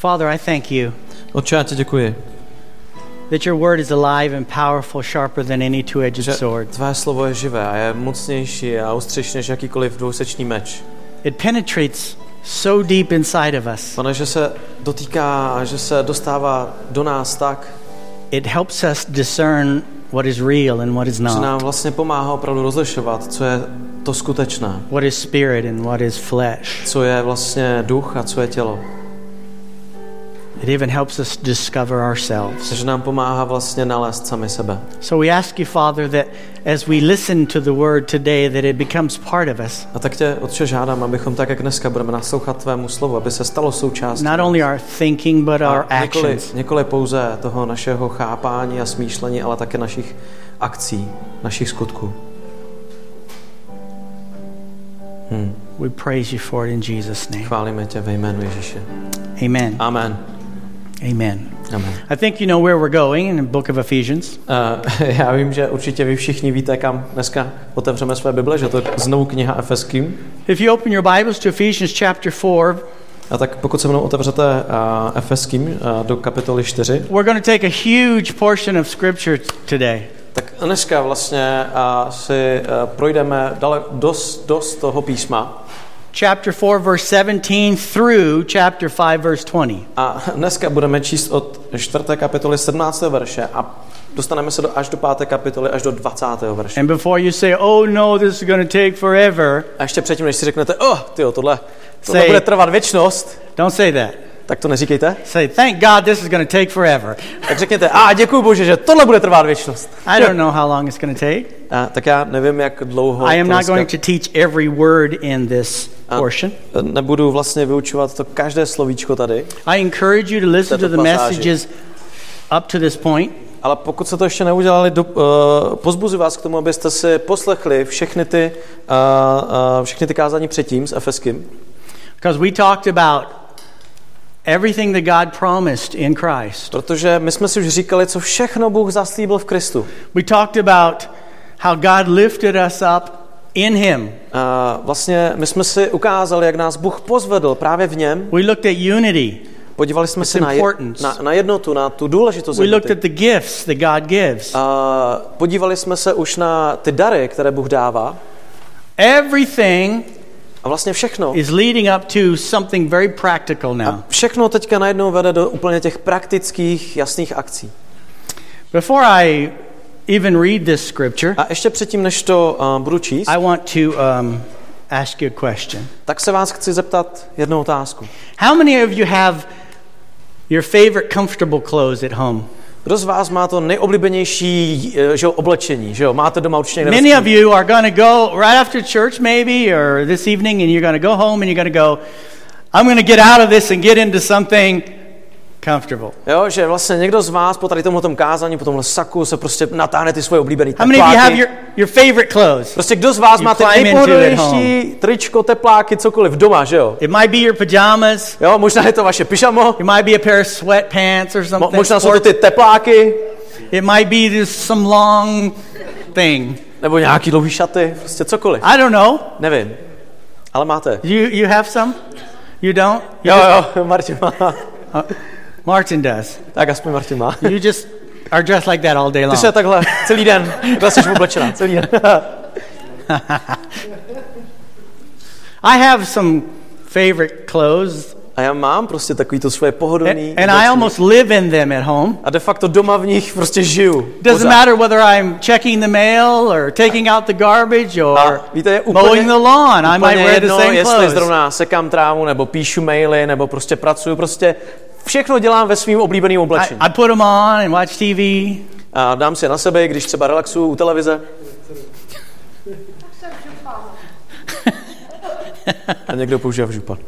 Father, I thank you Otče, já ti děkuji, that your word is alive and powerful, sharper than any two edged že sword. tvé slovo je živé a je mocnější a ostřejší než jakýkoliv dvousečný meč. It penetrates so deep inside of us, Pane, že se dotýká a že se dostává do nás tak, it helps us discern what is real and what is že not, nám vlastně pomáhá opravdu rozlišovat, co je to skutečné, what is spirit and what is flesh. co je vlastně duch a co je tělo. It even helps us discover ourselves. Takže nám pomáhá vlastně nalézt sami sebe. So we ask you, Father, that as we listen to the word today, that it becomes part of us, A tak tě, Otče, žádám, abychom tak, jak dneska budeme naslouchat tvému slovu, aby se stalo součástí not only our thinking, but our actions. nikoli pouze toho našeho chápání a smýšlení, ale také našich akcí, našich skutků. Hmm. We praise you for it in Jesus' name. Chválíme tě ve jménu Ježíše. Amen. Amen. Amen. Amen. I think you know where we're going in the book of Ephesians. Uh, já vím, že určitě vy všichni víte, kam dneska otevřeme své Bible, že to je znovu kniha Efeským. If you open your Bibles to Ephesians chapter 4, A tak pokud se mnou otevřete uh, Efeským uh, do kapitoly 4, we're going to take a huge portion of scripture today. tak dneska vlastně uh, si uh, projdeme dale, dost, dost toho písma. Chapter 4, verse 17 through chapter 5, verse 20. A dneska budeme číst od 4. kapitoly 17. verše a dostaneme se do, až do 5. kapitoly, až do 20. verše. And before you say, oh no, this is going to take forever, A ještě předtím, než si řeknete, oh, tyjo, tohle, tohle Say- bude trvat věčnost, don't say that. Tak to neříkejte. Say, thank God this is going to take forever. Tak řekněte, a děkuji Bože, že tohle bude trvat věčnost. I don't know how long it's going to take. A, tak já nevím, jak dlouho I am not going to teach every word in this a portion. nebudu vlastně vyučovat to každé slovíčko tady, I encourage you to listen to the pasáži. messages up to this point. ale pokud se to ještě neudělali, do, uh, pozbuzuji vás k tomu, abyste si poslechli všechny ty, uh, uh, všechny ty kázání předtím s Efeským, Because we talked about everything that God promised in Christ. protože my jsme si už říkali, co všechno Bůh zaslíbil v Kristu. We talked about how God lifted us up in Him. A vlastně my jsme si ukázali, jak nás Bůh pozvedl právě v něm. We looked at unity. Podívali jsme Its se na, je, na, na jednotu, na tu důležitost We looked at the gifts that God gives. A podívali jsme se už na ty dary, které Bůh dává. Everything A vlastně všechno. is leading up to something very practical now. A všechno teďka najednou vede do úplně těch praktických, jasných akcí. Before I even read this scripture, A ještě předtím, než to uh, budu číst, I want to um, ask you a question. tak se vás chci zeptat jednu otázku. How many of you have your favorite comfortable clothes at home? Kdo z vás má to nejoblíbenější eh, že jo, oblečení? Že jo? Máte doma určitě někde Many of you are going to go right after church, maybe, or this evening, and you're going to go home and you're going to go, I'm going to get out of this and get into something comfortable. Jo, že vlastně někdo z vás po tady tomhle tom kázání, po tomhle saku se prostě natáhne ty svoje oblíbené How many of you have tepláky. your, your favorite clothes? Prostě kdo z vás You má ty nejpohodlnější tričko, tepláky, cokoliv doma, že jo? It might be your pajamas. Jo, možná je to vaše pyžamo, It might be a pair of sweatpants or mo- something. možná jsou to ty tepláky, it might be this some long thing. nebo nějaký dlouhý šaty, prostě cokoliv. I don't know. Nevím, ale máte. You, you have some? You don't? You Jo, just- jo, Martin má. Martin does. Tak aspoň Martin má. You just are dressed like that all day Ty long. se takhle celý den, takhle jsi oblečená, celý den. I have some favorite clothes, A já mám prostě takový to svoje and, pohodlný and I oblečení. almost live in them at home. A de facto doma v nich prostě žiju. Doesn't Pořád. matter whether I'm checking the mail or taking out the garbage or A víte, je úplně, mowing the lawn. I might wear the same jestli clothes. zrovna sekám trávu, nebo píšu maily, nebo prostě pracuju, prostě všechno dělám ve svým oblíbeným I, oblečení. I put them on and watch TV. A dám si je na sebe, když třeba relaxuju u televize. A někdo používá v župan.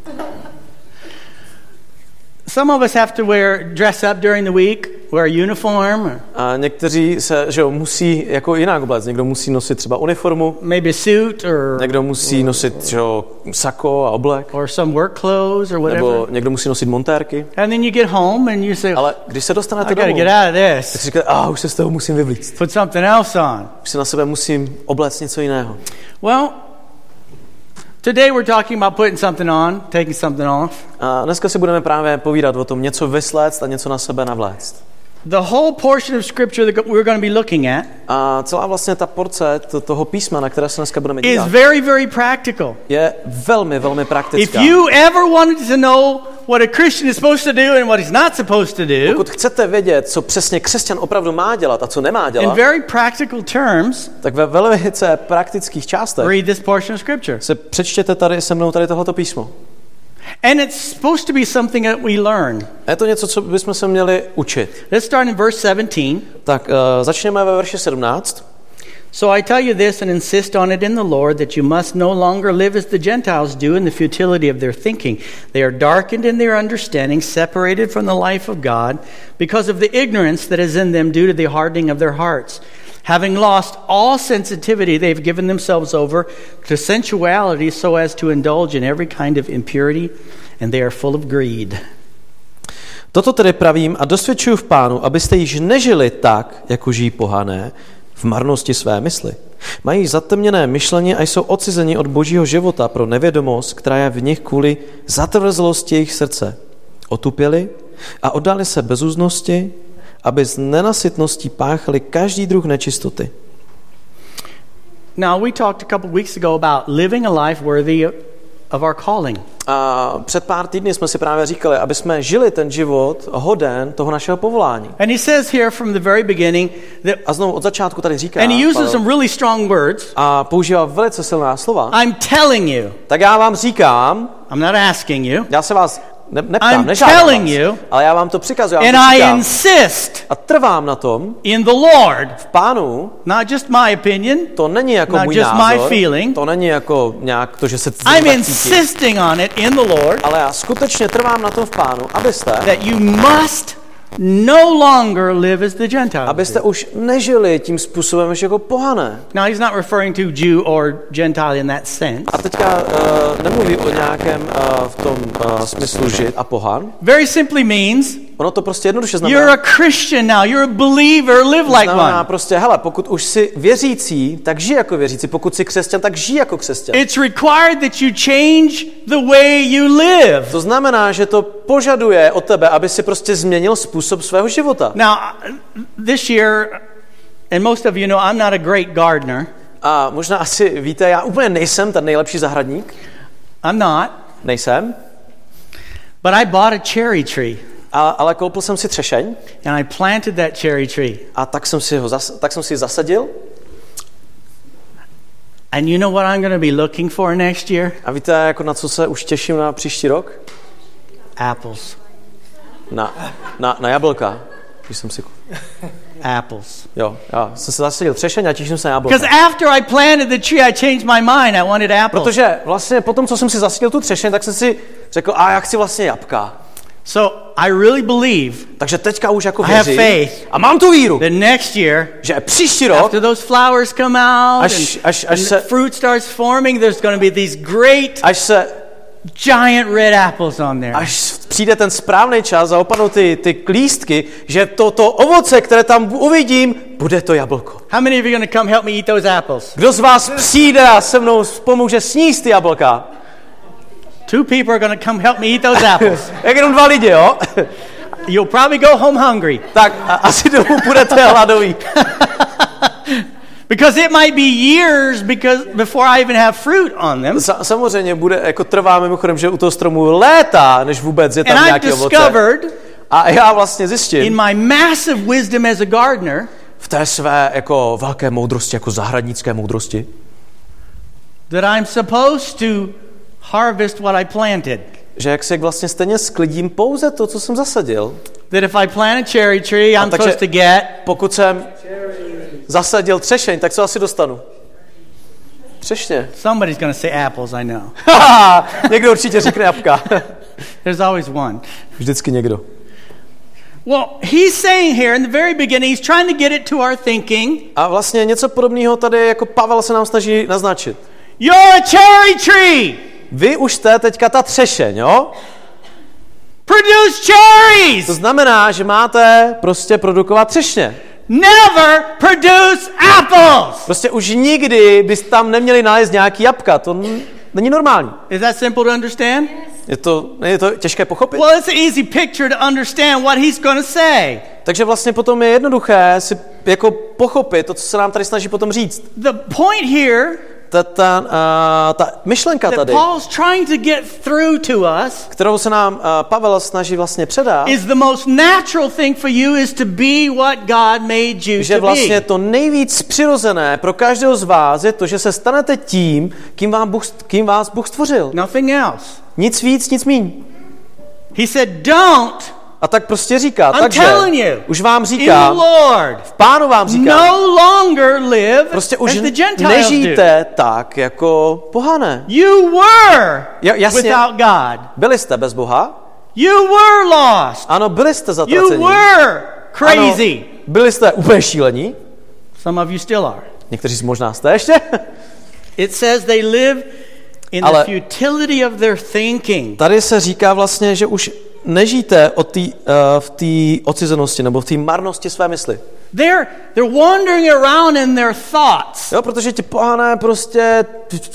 Some of us have to wear dress up during the week, wear a uniform, or A někteří se, že jo, musí jako jinak obléct. Někdo musí nosit třeba uniformu, maybe a suit or někdo musí nosit že jo, sako a oblek, or some work clothes or nebo whatever. někdo musí nosit montérky. And then you get home and you say, Ale když se dostanete domů, get out of tak this. si říkáte, a už se z toho musím vyvlíct. Put something else on. Už si na sebe musím obléct něco jiného. Well, Today we're talking about putting something on, taking something off. A dneska si budeme právě povídat o tom něco vysléct a něco na sebe navléct. The whole portion of scripture that we're going to be looking at A celá vlastně ta porce to- toho písma, na které se dneska budeme is dívat, very, very practical. je velmi, velmi If praktická. you ever wanted to know what a Christian is supposed to do and what he's not supposed to do, Pokud chcete vědět, co přesně křesťan opravdu má dělat a co nemá in dělat, very practical terms, tak ve velice praktických částech read this portion of scripture. se přečtěte tady se mnou tady tohleto písmo. And it's supposed to be something that we learn. A je to něco, co bychom se měli učit. Let's start in verse 17. Tak uh, začněme ve verši 17. So I tell you this and insist on it in the Lord that you must no longer live as the Gentiles do in the futility of their thinking. They are darkened in their understanding, separated from the life of God, because of the ignorance that is in them due to the hardening of their hearts. Having lost all sensitivity, they've given themselves over to sensuality so as to indulge in every kind of impurity, and they are full of greed. Toto tedy pravím a dosvědčuju v pánu, abyste již nežili tak, jako žijí pohané, v marnosti své mysli. Mají zatemněné myšlení a jsou odcizeni od božího života pro nevědomost, která je v nich kvůli zatvrzlosti jejich srdce. Otupěli a oddali se bezúznosti, aby z nenasytností páchali každý druh nečistoty. Now, we talked a couple weeks ago about living a life worthy of our calling. A před pár týdny jsme si právě říkali, aby jsme žili ten život hoden toho našeho povolání. And he says here from the very beginning that, A znovu od začátku tady říká, and he uses Pavel, some really strong words. a používá velice silná slova, I'm telling you, tak já vám říkám, I'm not asking you, já se vás ne, neptám, I'm telling vás, you, ale já vám to přikazuji, já and to I insist A trvám na tom, in the Lord, v pánu, not just my opinion, to není jako Not můj just my názor, feeling. to není jako nějak to, že se I'm insisting on it in the Lord ale já skutečně trvám na tom v pánu, abyste, that you must no longer live as the Gentiles. abyste už nežili tím způsobem, jako pohané. Now, he's not referring to Jew or Gentile in that sense. A teďka uh, nemluví o nějakém uh, v tom uh, smyslu žid a pohan. Very simply means Ono to prostě jednoduše you're znamená, a Christian now, you're a believer, live like znamená one. prostě, hele, pokud už jsi věřící, tak žij jako věřící. Pokud jsi křesťan, tak žij jako křesťan. It's required that you change the way you live. To znamená, že to požaduje od tebe, aby si prostě změnil způsob svého života. Now, this year, and most of you know, I'm not a great gardener. A možná asi víte, já úplně nejsem ten nejlepší zahradník. I'm not. Nejsem. But I bought a cherry tree, A, ale koupil jsem si třešeň and I planted that cherry tree. a tak jsem si ho zas, tak jsem si zasadil. And you know what I'm going to be looking for next year? A víte, jako na co se už těším na příští rok? Apples. Na, na, na jablka. Když jsem si... Apples. Jo, já jsem si zasadil třešeň a těším se na Because jablka. after I planted the tree, I changed my mind. I wanted apples. Protože vlastně po tom, co jsem si zasadil tu třešeň, tak jsem si řekl, a já chci vlastně jabka. So I really believe Takže teďka už jako I have věřím faith. a mám tu víru, that next year, že příští rok, after those flowers come out Až- and, až- až and se- the fruit starts forming, there's going to be these great až se giant red apples on there. až přijde ten správný čas a opadnou ty, ty klístky, že to, to ovoce, které tam uvidím, bude to jablko. How many of you going to come help me eat those apples? Kdo z vás přijde a se mnou pomůže sníst ty jablka? Two people are going to come help me eat those apples. Jak jenom dva lidi, jo? You'll probably go home hungry tak a, asi domů budete hladový. because it might be years because before I even have fruit on them. Sa, samozřejmě bude, jako trvá mimochodem, že u toho stromu léta, než vůbec je tam And I've nějaký ovoce. discovered A já vlastně in zjistím my massive wisdom as a gardener v té své jako velké moudrosti, jako zahradnické moudrosti, that I'm supposed to harvest what I planted. že jak se vlastně stejně sklidím pouze to, co jsem zasadil. That if I plant a cherry tree, I'm supposed to get Pokud jsem zasadil třešeň, tak co asi dostanu? Třešně. somebody's going to say apples, I know. Někdo určitě řekne jabka. There's always one. Vždycky někdo. Well, he's saying here in the very beginning, he's trying to get it to our thinking. A vlastně něco podobného tady jako Pavel se nám snaží naznačit. You're a cherry tree. Vy už jste teďka ta třešeň, jo? Produce cherries. To znamená, že máte prostě produkovat třešně. Never produce apples. Prostě už nikdy byste tam neměli nalézt nějaký jabka. To, n- není normální. Is that simple to understand? Je to, je to těžké pochopit? Well, it's an easy picture to understand what he's going to say. Takže vlastně potom je jednoduché si jako pochopit to, co se nám tady snaží potom říct. The point here Ta, ta, uh, ta myšlenka tady, Paul's trying to get through to us kterou se nám uh, Pavel snaží vlastně předat, is the most natural thing for you is to be what God made you že vlastně to nejvíc přirozené pro každého z vás je to, že se stanete tím, kým, vám Bůh, kým vás Bůh stvořil. Nothing else. Nic víc, nic míň. He said, don't A tak prostě říká, I'm takže you, už vám říkám, Lord pánu vám říkám, no longer live prostě as už the Gentiles do. nežijte tak jako pohané. You were Ja- jasně. without God. Byli jste bez Boha? You were lost. Ano, byli jste You zatraceni. were crazy. Ano, byli jste úplně šílení. Some of you still are. Někteří z možná jste ještě. It says they live in Ale- the futility of their thinking. Tady se říká vlastně, že už nežijte od tý, uh, v té ocizenosti nebo v té marnosti své mysli. They're, they're wandering around in their thoughts. Jo, protože ti pohané prostě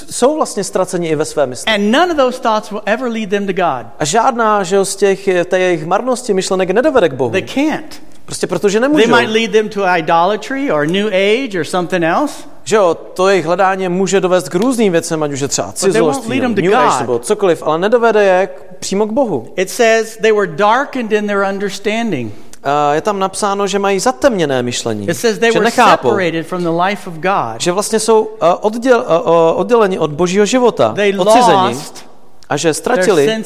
jsou vlastně ztraceni i ve své mysli. And none of those thoughts will ever lead them to God. A žádná, že z těch, té jejich marnosti myšlenek nedovede k Bohu. They can't. Prostě protože They nemůžou. might lead them to idolatry or New Age or something else. Že jo, to jejich hledání může dovést k různým věcem, ať už je třeba they to New Age, nebo cokoliv, ale nedovede je k, přímo k Bohu. It says they were darkened in their understanding. Uh, je tam napsáno, že mají zatemněné myšlení, It says they že were nechápou, separated from the life of God. že vlastně jsou uh, odděl, uh, uh, odděleni od božího života, They odcizeni lost a že ztratili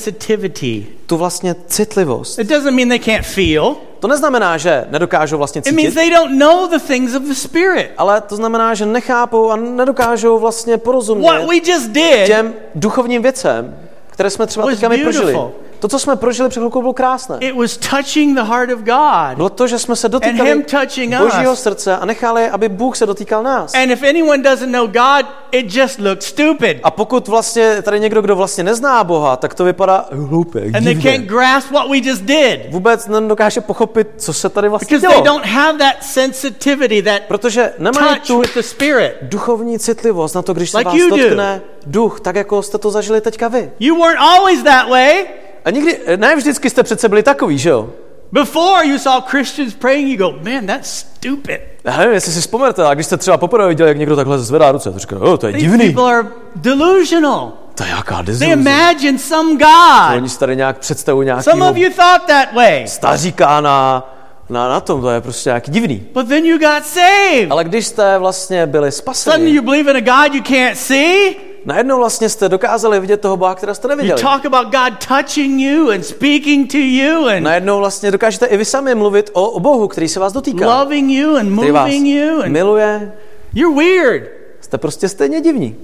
tu vlastně citlivost. It doesn't mean they can't feel. To neznamená, že nedokážou vlastně It means cítit, they don't know the things of the Spirit. ale to znamená, že nechápou a nedokážou vlastně porozumět What we just did těm duchovním věcem, které jsme třeba teďka my prožili. beautiful. To, co jsme prožili před chvilkou, bylo krásné. It was touching the heart of God. Bylo to, že jsme se And dotýkali him touching Božího us. srdce a nechali, aby Bůh se dotýkal nás. And if anyone doesn't know God, it just looks stupid. A pokud vlastně tady někdo, kdo vlastně nezná Boha, tak to vypadá hloupě, And they can't grasp what we just did. Vůbec nedokáže pochopit, co se tady vlastně Because they dělo. don't have that sensitivity, that Protože nemají touch tu with the Spirit. duchovní citlivost na to, když se Like vás you do. dotkne duch, tak jako jste to zažili teďka vy. You weren't always that way. A nikdy, ne vždycky jste přece byli takový, že jo? Before you saw Christians praying, you go, man, that's stupid. Já nevím, jestli si vzpomenete, a když jste třeba poprvé viděli, jak někdo takhle zvedá ruce, to říkáte, oh, to je These divný. people are delusional. To je jaká They deziluze. imagine some God. Oni si tady nějak představují Some nějakého of you thought that way. staříka na, na, na tom, to je prostě nějaký divný. But then you got saved. Ale když jste vlastně byli Suddenly spaseni, you believe in a God you can't see. Najednou vlastně jste dokázali vidět toho Boha, kterého jste You neviděli. talk about God touching you and speaking to you and Najednou vlastně dokážete i vy sami mluvit o, o Bohu, který se vás dotýká, loving you and který vás moving you and miluje. you're weird. Jste prostě stejně divní.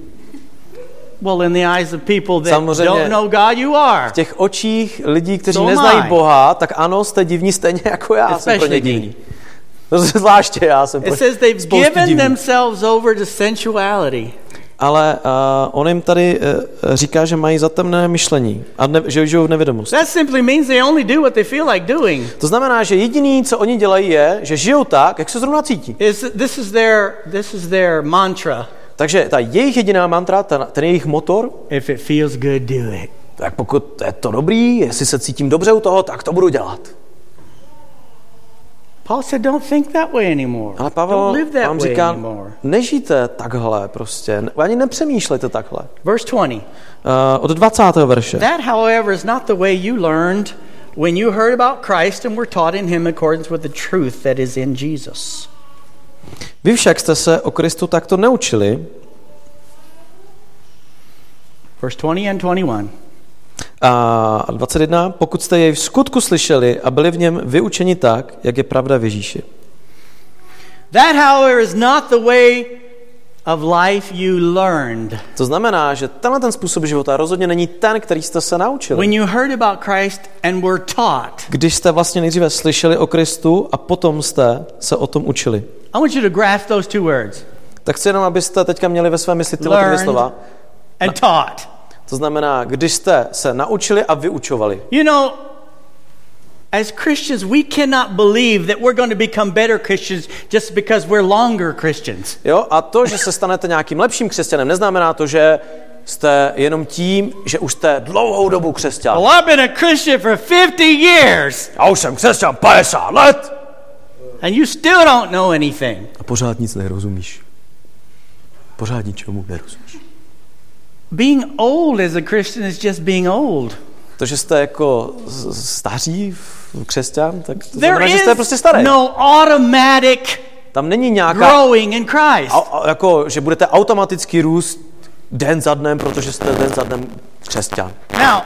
Well, in the eyes of people that Samozřejmě. don't know God, you are. V těch očích lidí, kteří So neznají I. Boha, tak ano, jste divní stejně jako já. Jsem pro Especially ně divný. No, zvláště já jsem It says they've given divný. themselves over to sensuality. Ale uh, on jim tady uh, říká, že mají zatemné myšlení a ne, že žijou v nevědomosti. That simply means they only do what they feel like doing. To znamená, že jediný, co oni dělají, je, že žijou tak, jak se zrovna cítí. Is this is their this is their mantra. Takže ta jejich jediná mantra, ten, ten jejich motor, If it feels good, do it. tak pokud je to dobrý, jestli se cítím dobře u toho, tak to budu dělat. Paul said, "Don't think that way anymore. Ale Don't Pavel live that vám way říká, anymore." nežijte takhle prostě, ani nepřemýšlejte takhle. Verse 20. Uh, od 20. verše. That, however, is not the way you learned when you heard about Christ and were taught in him accordance with the truth that is in Jesus. Vy však jste se o Kristu takto neučili, Verse 20 and 21. a 21, pokud jste jej v skutku slyšeli a byli v něm vyučeni tak, jak je pravda v Ježíši. That, however, is not the way of life you learned. To znamená, že tenhle ten způsob života rozhodně není ten, který jste se naučili. When you heard about Christ and were taught. Když jste vlastně nejdříve slyšeli o Kristu a potom jste se o tom učili. I want you to grasp those two words Tak chci jenom, abyste teďka měli ve své mysli tyhle ty dvě Learned. slova. and taught. To znamená, když jste se naučili a vyučovali. You know, as Christians, we cannot believe that we're going to become better Christians just because we're longer Christians. Jo? A to, že se stanete nějakým lepším křesťanem, neznamená to, že jste jenom tím, že už jste dlouhou dobu křesťan. Well, I've been a Christian for 50 years, Já už jsem křesťan 50 let. and you still don't know anything. A pořád nic nerozumíš. Pořád ničemu nerozumíš. Being old as a Christian is just being old. To, že jste jako staří křesťan, tak to There znamená, že jste prostě starý. no automatic Tam není nějaká, growing in Christ. a, a, jako, že budete automaticky růst den za dnem, protože jste den za dnem křesťan. Now,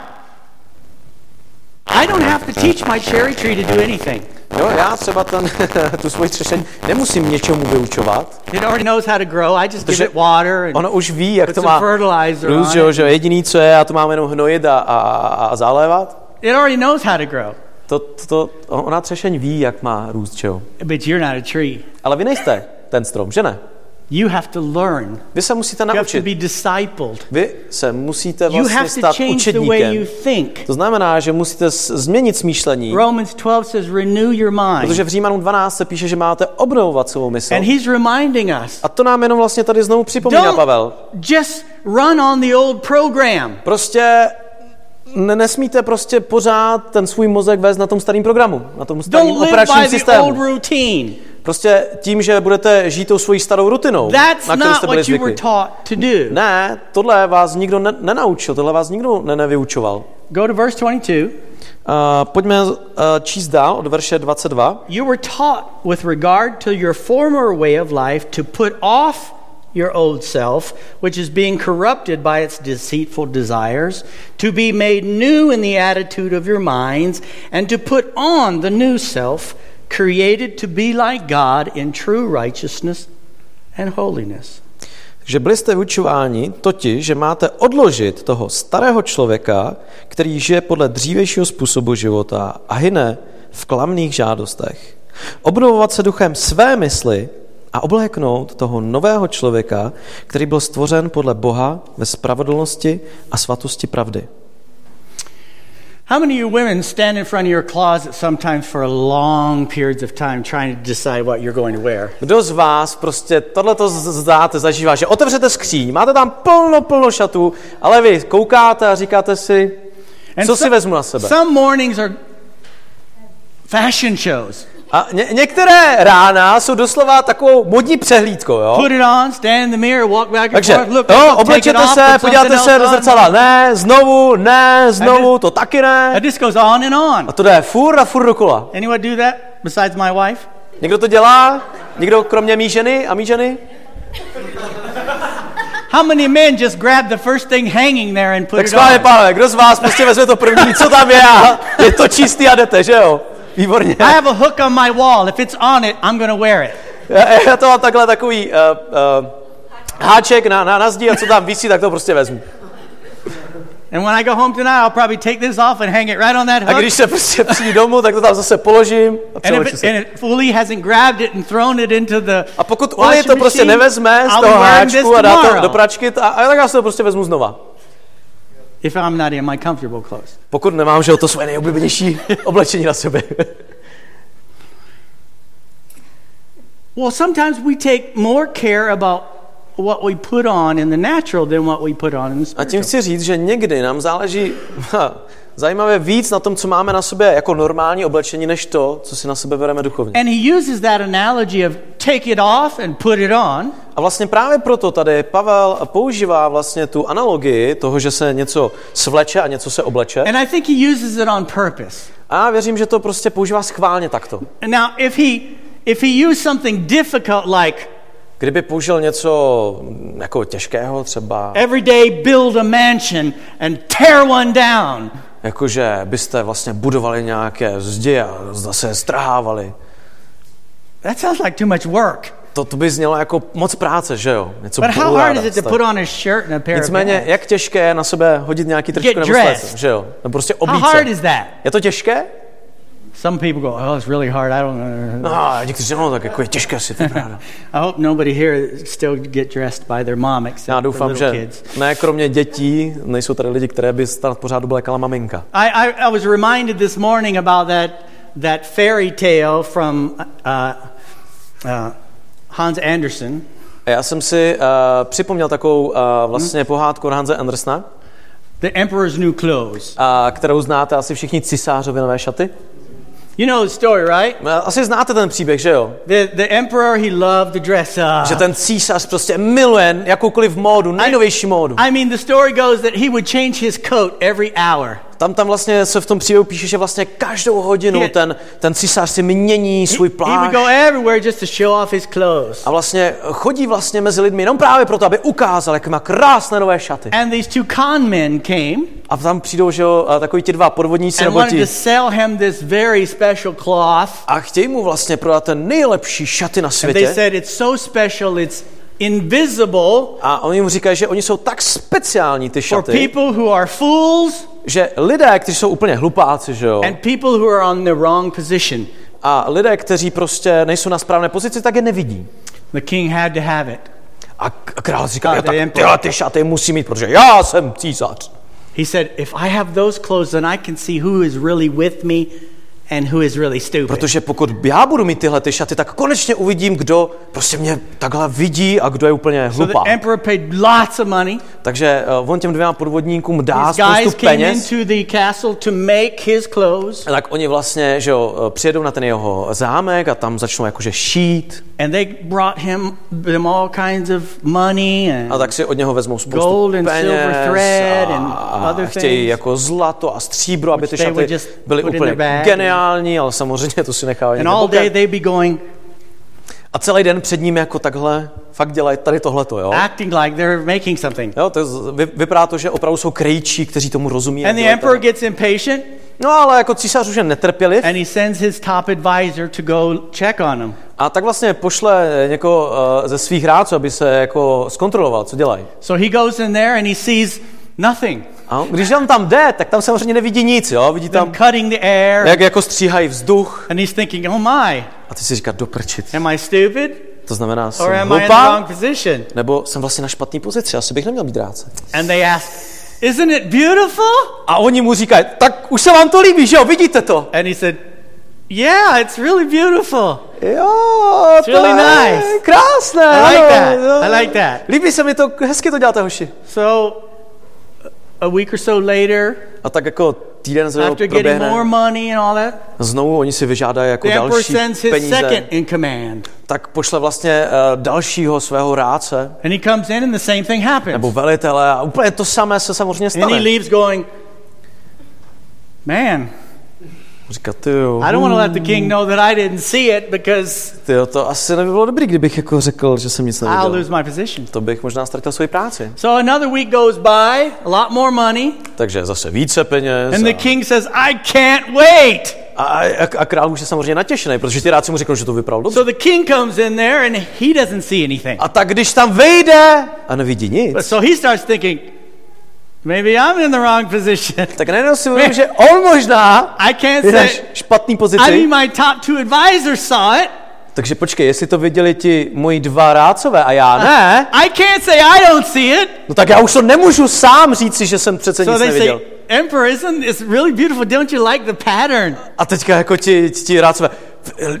I don't have to teach my cherry tree to do anything. Jo, já třeba ten, tu svoji třešeň nemusím něčemu vyučovat, It already knows how to grow. I just give Protože it water and ono už ví, jak to má růst, že, že jediný, co je, já to mám jenom hnojit a, a, a a zalévat. It already knows how to grow. To, to, to, ona třešeň ví, jak má růst, že jo. But you're not a tree. Ale vy nejste ten strom, že ne? You have to learn. Vy se musíte You have to naučit. be discipled. Vy se musíte You vlastně have to stát change the way you učedníkem. think. To znamená, že musíte změnit smýšlení, Romans 12 says, renew your protože mind. v Římanům 12 se píše, že máte obnovovat svou mysl. And he's reminding us A to nám jenom vlastně tady znovu připomíná don't Pavel. just run on the old program. Prostě ne, nesmíte prostě pořád ten svůj mozek vést na tom starém programu, na tom starém operačním by the old systému. Prostě tím, že budete žít tou svojí starou rutinou, That's na kterou jste byli zvyklí. Ne, tohle vás nikdo ne, nenaučil, tohle vás nikdo ne, nevyučoval. Go to verse 22. Uh, pojďme uh, číst dál od verše 22. You were taught with regard to your former way of life to put off your old self, which is being corrupted by its deceitful desires, to be made new in the attitude of your minds, and to put on the new self, created to be like God in true righteousness and holiness. Takže byli jste vyučováni totiž, že máte odložit toho starého člověka, který žije podle dřívějšího způsobu života a hyne v klamných žádostech. Obnovovat se duchem své mysli a obléknout toho nového člověka, který byl stvořen podle Boha ve spravedlnosti a svatosti pravdy. How many of you women stand in front of your closet sometimes for long periods of time trying to decide what you're going to wear? Kdo z vás prostě tohleto zdáte, zažívá, že otevřete skříň, máte tam plno, plno šatů, ale vy koukáte a říkáte si, co si some- vezmu na sebe? Some mornings are fashion shows. A ně, některé rána jsou doslova takovou modní přehlídkou, jo? Put it on, stand in the mirror, walk back and Takže, forth, look, jo, oblečete off, se, put podíváte se do zrcadla, ne, znovu, ne, znovu, to taky ne. It just goes on and on. A to jde furt a furt dokola. Anyone do that besides my wife? Někdo to dělá? Někdo kromě mý ženy a mý ženy? How many men just grab the first thing hanging there and put Tak it on? pánové, kdo z vás prostě vezme to první, co tam je a je to čistý a jdete, že jo? Výborně. I have a hook on my wall. If it's on it, I'm to wear it. Já, já to mám takhle takový uh, uh, háček na, na, na zdi a co tam visí, tak to prostě vezmu. And when I go home tonight, I'll probably take this off and hang it right on that A hook. když se prostě přijdu domů, tak to tam zase položím a And if, it, se. and if Uli hasn't grabbed it and thrown it into the A pokud Uli to prostě machine, nevezme z toho háčku a dá to do pračky, a, a tak já si to prostě vezmu znova. If I'm not in my comfortable clothes. Pokud nemám, že to své nejoblíbenější oblečení na sebe. Well, sometimes we take more care about what we put on in the natural than what we put on in the A tím spiritual. chci říct, že někdy nám záleží zajímavě víc na tom, co máme na sobě jako normální oblečení, než to, co si na sebe bereme duchovně. And he uses that analogy of take it off and put it on A vlastně právě proto tady Pavel používá vlastně tu analogii toho, že se něco svleče a něco se obleče. And I think he uses it on purpose. A věřím, že to prostě používá schválně takto. Now, if he if he used something difficult like Kdyby použil něco mm, jako těžkého třeba, every day build a mansion and tear one down, jakože byste vlastně budovali nějaké zdi a zase je strhávali, that sounds like too much work. to, to by znělo jako moc práce, že jo? Něco But how hard is it to put on a shirt and a pair Nicméně, of jak těžké je na sebe hodit nějaký tričko nebo sweater, že jo? Nebo prostě How oblíct hard is that? Je to těžké? Some people go, oh, it's really hard. I don't know. No, a no, tak jako je těžké si to pravda. I hope nobody here still get dressed by their mom except Já doufám, little že kids. ne, kromě dětí, nejsou tady lidi, které by snad pořád oblékala maminka. I, I, I was reminded this morning about that, that fairy tale from uh, uh, Hans Andersen. A já jsem si uh, připomněl takovou uh, vlastně pohádku od Hanze Andersna, The emperor's new clothes. uh, kterou znáte asi všichni cisářovy nové šaty. You know the story, right? Uh, Asi znáte ten příběh, že jo? The, the emperor, he loved to dress up. Že ten císař prostě miluje jakoukoliv módu, nejnovější módu. I mean, the story goes that he would change his coat every hour. Tam, tam vlastně se v tom příběhu píše, že vlastně každou hodinu ten, ten císař si mění svůj plášť. A vlastně chodí vlastně mezi lidmi jenom právě proto, aby ukázal, jak má krásné nové šaty. And these two con men came A tam přijdou, že jo, takový ti dva podvodníci nebo ti a chtějí mu vlastně prodat ten nejlepší šaty na And they světě. said it's so special, it's invisible A oni mu říkají, že oni jsou tak speciální ty for šaty, people who are fools že lidé, kteří jsou úplně hlupáci, že jo, and people who are on the wrong position. a lidé, kteří prostě nejsou na správné pozici, tak je nevidí. The king had to have it. A král říká, tak tyhle ty šaty musí mít, protože já jsem císař. He said, if I have those clothes, then I can see who is really with me and who is really stupid. Protože pokud já budu mít tyhle ty šaty, tak konečně uvidím, kdo prostě mě takhle vidí a kdo je úplně So the hlupá. emperor paid lots of money. Takže uh, on těm dvěma podvodníkům dá These spoustu peněz. into the castle to make his clothes, tak oni vlastně, že jo, eh, přijedou na ten jeho zámek a tam začnou jakože šít. And they brought him them all kinds of money and A tak si od něho vezmou spoustu Gold and peněz silver thread a, and other chtějí things, jako zlato a stříbro, aby ty šaty byly úplně geniální, ale samozřejmě to si nechávají and all day they'd be going A celý den před ním jako takhle fakt dělají tady tohleto, jo? acting like they're making something. Jo, to je, vy, vypadá to, že opravdu jsou krejčí, kteří tomu rozumí. And the emperor tady. gets impatient No ale jako císař už je netrpěliv and he sends his top advisor to go check on them. a tak vlastně pošle někoho uh, ze svých rádců, aby se jako zkontroloval, co dělají. So he goes in there and he sees nothing. A když on tam jde, tak tam samozřejmě nevidí nic, jo? Vidí tam, cutting the air. jak jako stříhají vzduch. And he's thinking, oh my, A ty si říká, doprčit. am I stupid? To znamená, Or jsem am I in the hlupá, wrong position? nebo jsem vlastně na špatné pozici, asi bych neměl být rádce. And they ask, isn't it beautiful? A oni mu říkají, tak už se vám to líbí, že jo, vidíte to? And he said, yeah, it's really beautiful. Jo, to really je nice. krásné. I like that. jo. I like that. Líbí se mi to, hezky to děláte, hoši. So a week or so later, A tak jako týden se after getting more proběhne, money and all that, znovu oni si vyžádají jako další peníze, in command. tak pošle vlastně uh, dalšího svého rádce, And he comes in and the same thing happens. nebo velitele a úplně to samé se samozřejmě And he stane. leaves going, man, Říká, ty jo, I don't want to let the king know that I didn't see it because ty jo, to asi nebylo bylo dobrý, kdybych jako řekl, že jsem nic I'll neviděl. lose my position. To bych možná ztratil svoji práci. So another week goes by, a lot more money, Takže zase více peněz. and the A, king says, I can't wait. a, a, a král už je samozřejmě natěšený, protože ty rádci mu řeknou, že to vypadalo dobře. So the king comes in there and he doesn't see anything. A tak když tam vejde a nevidí nic, So he starts thinking, maybe I'm in the wrong position. tak najednou si uvědomí, že on možná I can't je na say, špatný I pozici. mean, my top two advisors saw it. Takže počkej, jestli to viděli ti moji dva rádcové a já ne, I can't say I don't see it. no tak já už to nemůžu sám říci, že jsem přece So nic neviděl. say, Emperor, isn't really beautiful? Don't you like the pattern? A teďka jako ti, ti rádcové,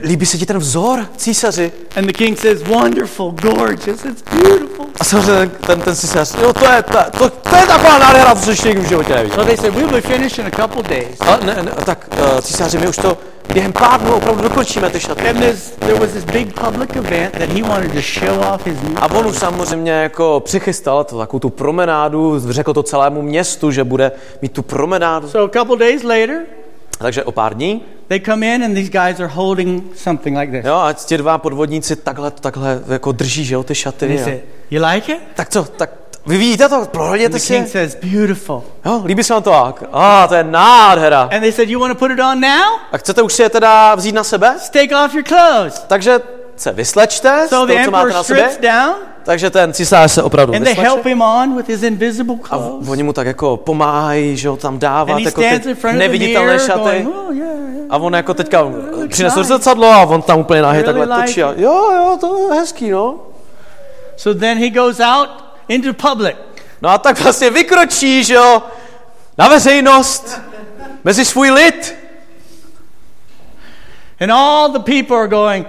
líbí se ti ten vzor, císaři? And the king says, wonderful, gorgeous, it's beautiful. A samozřejmě ten, ten císař, jo, to je, ta, to, to je taková nádhera, co ještě nikdy v životě neviděl. So they said, we'll be finished in a couple days. A ne, ne, tak uh, císaři, my už to během pár dnů opravdu dokončíme ty šaty. And this, there was this big public event that he wanted to show off his new A on už samozřejmě jako přichystal to, takovou tu promenádu, řekl to celému městu, že bude mít tu promenádu. So a couple days later, Takže o pár dní, they come in and these guys are holding something like this. jo, a ti dva podvodníci takhle, takhle jako drží, že jo, ty šaty. A, you like it? tak co, tak vy vidíte to, prohlédněte The si king says, beautiful. Jo, líbí se vám to? A ah, to je nádhera. And they said, you want to put it on now? A chcete už si je teda vzít na sebe? Take off your clothes. Takže se vyslečte z So toho, the co máte emperor na sobě. strips down Takže ten císař se opravdu and they help him on with his invisible A clothes. oni mu tak jako pomáhají, že ho tam dávat, jako ty neviditelné šaty. going, oh. A on jako teďka přinesl zrcadlo a on tam úplně nahý takhle like točí. A, jo, jo, to je hezký, no. So then he goes out into public. No a tak vlastně vykročí, že jo, na veřejnost, mezi svůj lid. And all the people are going,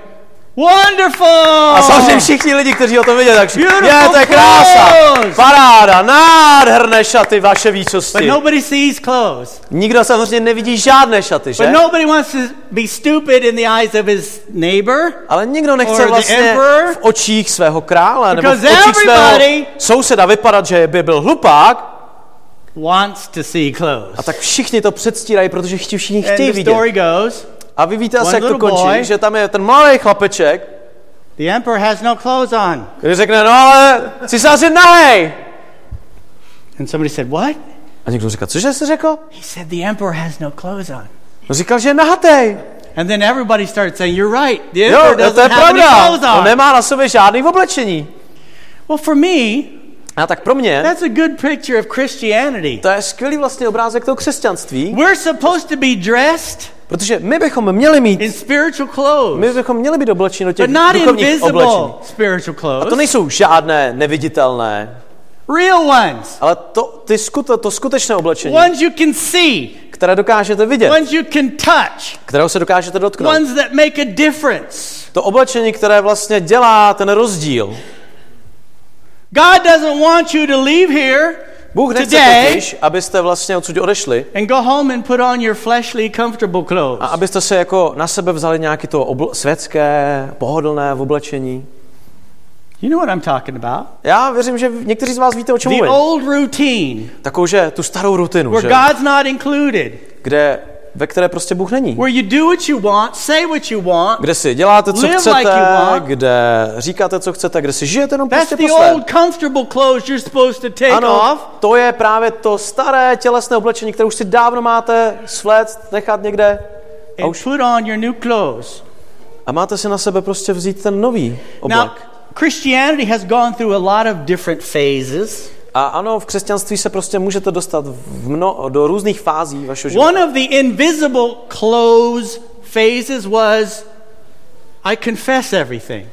Wonderful! A samozřejmě všichni lidi, kteří o tom věděli, tak je, to je krása, paráda, nádherné šaty, vaše But výčosti. nobody sees clothes. Nikdo samozřejmě nevidí žádné šaty, že? But nobody wants to be stupid in the eyes of his neighbor. Ale nikdo nechce vlastně emperor. v očích svého krále nebo v očích svého souseda vypadat, že by byl hlupák. Wants to see clothes. A tak všichni to předstírají, protože chtějí všichni And chtějí the vidět. story goes, A vy víte asi, jak to končí, boy- že tam je ten malý chlapeček, the emperor has no clothes on. který řekne, no ale císař je nahej. And somebody said, what? A někdo říká, cože jsi řekl? He said, the emperor has no clothes on. No říkal, že je nahatej. And then everybody started saying, you're right. The Jo, emperor to je doesn't have any pravda. clothes On on. nemá na sobě žádný oblečení. Well, for me, A tak pro mě, that's a good picture of Christianity. to je skvělý vlastně obrázek toho křesťanství, We're supposed to be dressed protože my bychom měli mít, in spiritual clothes, my bychom měli být oblečeni do těch but not duchovních oblečení. spiritual A to clothes, nejsou žádné neviditelné, real ones, ale to, ty skute, to skutečné oblečení, ones you can see, které dokážete vidět, ones you can touch, kterého se dokážete dotknout. ones that make a difference. To oblečení, které vlastně dělá ten rozdíl. God doesn't want you to leave here Bůh nechce today totiž, abyste vlastně odsud odešli and go home and put on your fleshly, comfortable a clothes. abyste se jako na sebe vzali nějaké to obl- světské, pohodlné oblečení. You know what I'm talking about? Já věřím, že někteří z vás víte, o čem The mluvím. old routine Takovou, že tu starou rutinu, where že? God's not included, Kde, ve které prostě Bůh není. where you do what you want, say what you want. Kde si děláte, co chcete, like want. kde říkáte, co chcete, kde si žijete jenom prostě po svém. Ano, off to je právě to staré tělesné oblečení, které už si dávno máte svléct, nechat někde a, už, put on your new clothes. a máte si na sebe prostě vzít ten nový oblek. Now, Christianity has gone through a lot of different phases. A ano, v křesťanství se prostě můžete dostat v mno, do různých fází vašeho života. One of the invisible clothes phases was I confess everything.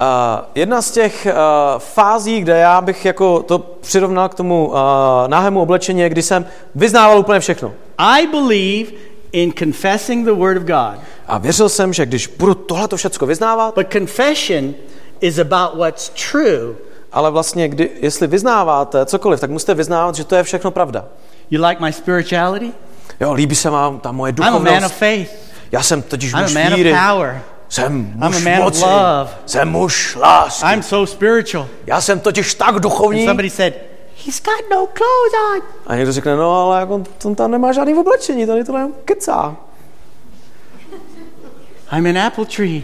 Uh, jedna z těch uh, fází, kde já bych jako to přirovnal k tomu uh, náhému oblečení, kdy jsem vyznával úplně všechno. I believe in confessing the Word of God. A věřil jsem, že když budu tohleto všecko vyznávat, But confession is about what's true. Ale vlastně, kdy, jestli vyznáváte cokoliv, tak musíte vyznávat, že to je všechno pravda. You like my spirituality? Jo, líbí se vám ta moje I'm a man of duchovnost. faith. Já jsem totiž I'm a muž man of víry. power. Jsem a muž man of moci. love. Jsem muž lásky. I'm so spiritual. Já jsem totiž tak And duchovní. somebody said, He's got no clothes on. A někdo řekne, no ale jak on, on tam nemá žádný oblečení, tady to jenom kecá. I'm an apple tree.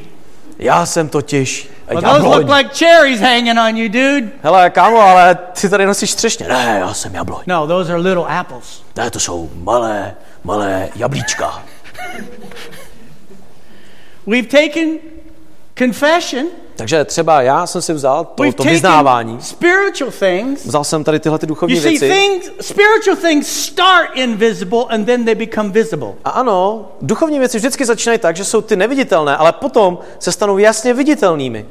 Já jsem totiž Well, those look like cherries hanging on you, dude. Hele, kámo, ale ty tady nosíš třešně. Ne, já jsem jabloň. No, those are little apples. Ne, to jsou malé, malé jablíčka. We've taken confession, Takže třeba já jsem si vzal to, to vyznávání. taken spiritual things. Vzal jsem tady tyhle ty duchovní You see, věci. things, spiritual things start invisible and then they become visible. A ano, duchovní věci vždycky začínají tak, že jsou ty neviditelné, ale potom se stanou jasně viditelnými.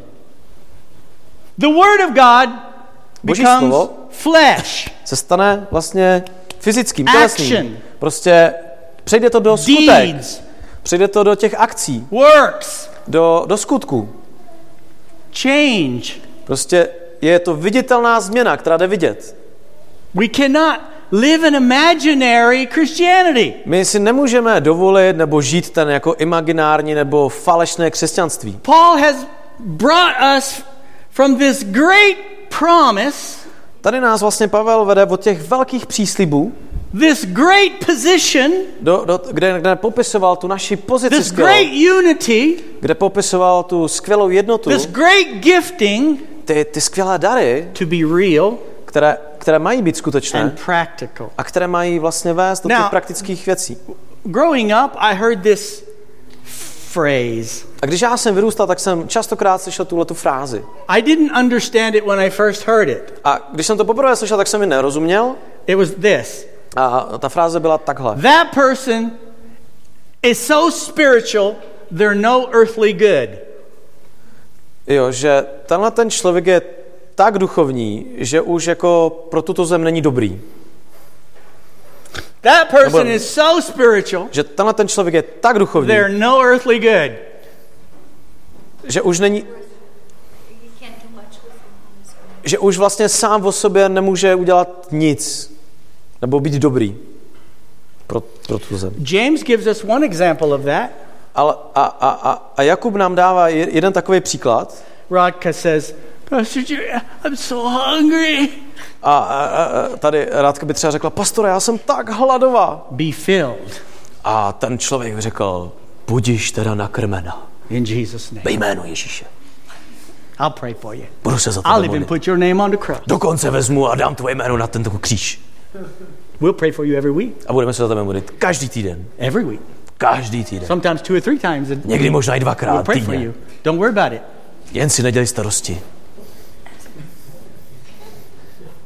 The Word of God Boží becomes slovo flesh, se stane vlastně fyzickým, tělesným. Prostě přejde to do skutek, deeds, přejde to do těch akcí, works, do, do skutku. change. Prostě je to viditelná změna, která jde vidět. We cannot live an imaginary Christianity. My si nemůžeme dovolit nebo žít ten jako imaginární nebo falešné křesťanství. Paul has brought us from this great promise, Tady nás vlastně Pavel vede od těch velkých příslibů, this great position, do, do, kde, kde popisoval tu naši pozici this skvělou, great unity, kde popisoval tu skvělou jednotu, this great gifting ty, ty skvělé dary, to be real které, které mají být skutečné and practical. a které mají vlastně vést do těch Now- praktických věcí. Growing up, I heard this phrase. A když já jsem vyrůstal, tak jsem častokrát slyšel tuhle tu frázi. I didn't understand it when I first heard it. A když jsem to poprvé slyšel, tak jsem ji nerozuměl. It was this A ta fráze byla takhle. That person is so spiritual, they're no earthly good. Jo, že tenhle ten člověk je tak duchovní, že už jako pro tuto zem není dobrý. That person Nebo- is so spiritual, Že tenhle ten člověk je tak duchovní, they're no earthly good. že už není, že už vlastně sám o sobě nemůže udělat nic, nebo být dobrý pro, pro tu zem. James gives us one example of that. Ale, a, a, a, a Jakub nám dává je- jeden takový příklad. Radka says, Pastor Jerry, I'm so hungry. A, a, a tady Rádka by třeba řekla, pastore, já jsem tak hladová. Be filled A ten člověk řekl, budiš teda nakrmena. in Jesus' name. Ve jménu Ježíše. I'll pray for you. Budu se za I'll tebe even put your name on the cross. Dokonce vezmu a dám tvoje jméno na tento kříž. We'll pray for you every week. A budeme se za tebe modlit každý týden. Every week. Každý týden. Sometimes two or three times a Někdy možná i We'll dvakrát pray for týdně. you. Don't worry about it. Jen si nedělej starosti.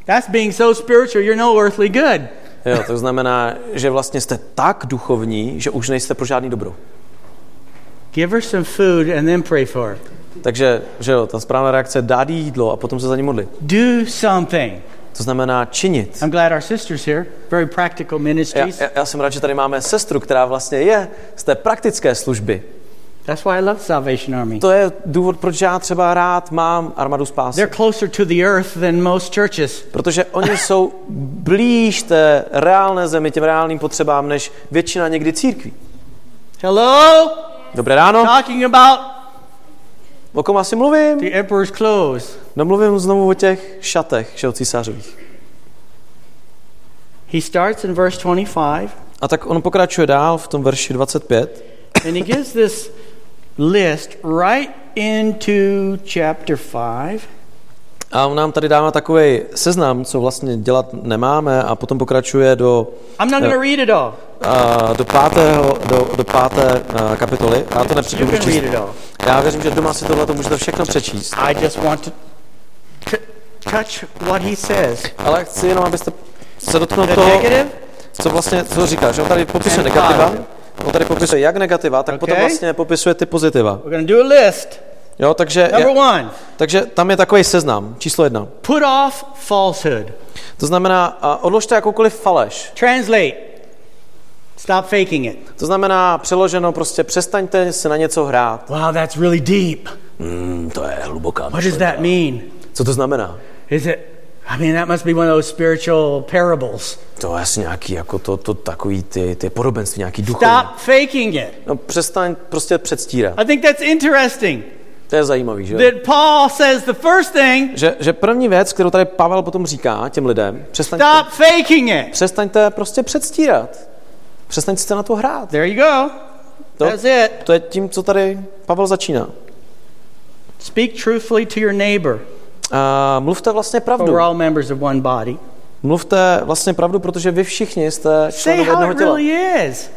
That's being so spiritual, you're no earthly good. Jo, to znamená, že vlastně jste tak duchovní, že už nejste pro žádný dobro. Give her some food and then pray for her. Takže, že jo, ta správná reakce je dát jí jídlo a potom se za ní modlit. Do something. To znamená činit. I'm glad our sister's here. Very practical Já, ministries. já, já jsem rád, že tady máme sestru, která vlastně je z té praktické služby. That's why I love Salvation Army. To je důvod, proč já třeba rád mám armadu spásy. They're closer to the earth than most churches. Protože oni jsou blíž té reálné zemi, těm reálným potřebám, než většina někdy církví. Hello? Dobré ráno, Talking about o kom asi mluvím? the emperor's clothes. No mluvím znovu o těch šatech, že o císařových. He starts in verse 25 A tak on pokračuje dál v tom verši 25 and he gives this list right into chapter 5. a on nám tady dává takový seznam, co vlastně dělat nemáme a potom pokračuje do, I'm not going to read it all. a, do, pátého, do, do páté a, kapitoly. Já to it all. Já věřím, že doma si tohle to můžete všechno přečíst. I just want to touch what he says. Ale chci jenom, abyste se dotknul The toho, negative co vlastně co říká, že on tady popisuje negativa, on tady popisuje jak negativa, tak potom Okay. vlastně popisuje ty pozitiva. We're to do a list. Jo, takže, Number one, takže tam je takový seznam, číslo jedna. put off falsehood. To znamená, a odložte jakoukoliv faleš. Translate. Stop faking it. To znamená, přeloženo prostě přestaňte se na něco hrát. Wow, that's really deep. Hmm, to je hluboká What does that mean? Co to znamená? Is it, I mean, that must be one of those spiritual parables. To je asi nějaký, jako to, to takový ty, ty podobenství, nějaký duchovní. Stop faking it. No přestaň prostě předstírat. I think that's interesting. To je zajímavý, že? That Paul says the first thing, Že, že první věc, kterou tady Pavel potom říká těm lidem, přestaňte, stop faking it. přestaňte prostě předstírat. Přestaňte se na to hrát. There you go. To, That's it. to je tím, co tady Pavel začíná. Speak truthfully to your neighbor. A mluvte vlastně pravdu. we're all members of one body. Mluvte vlastně pravdu, protože vy všichni jste členové jednoho těla.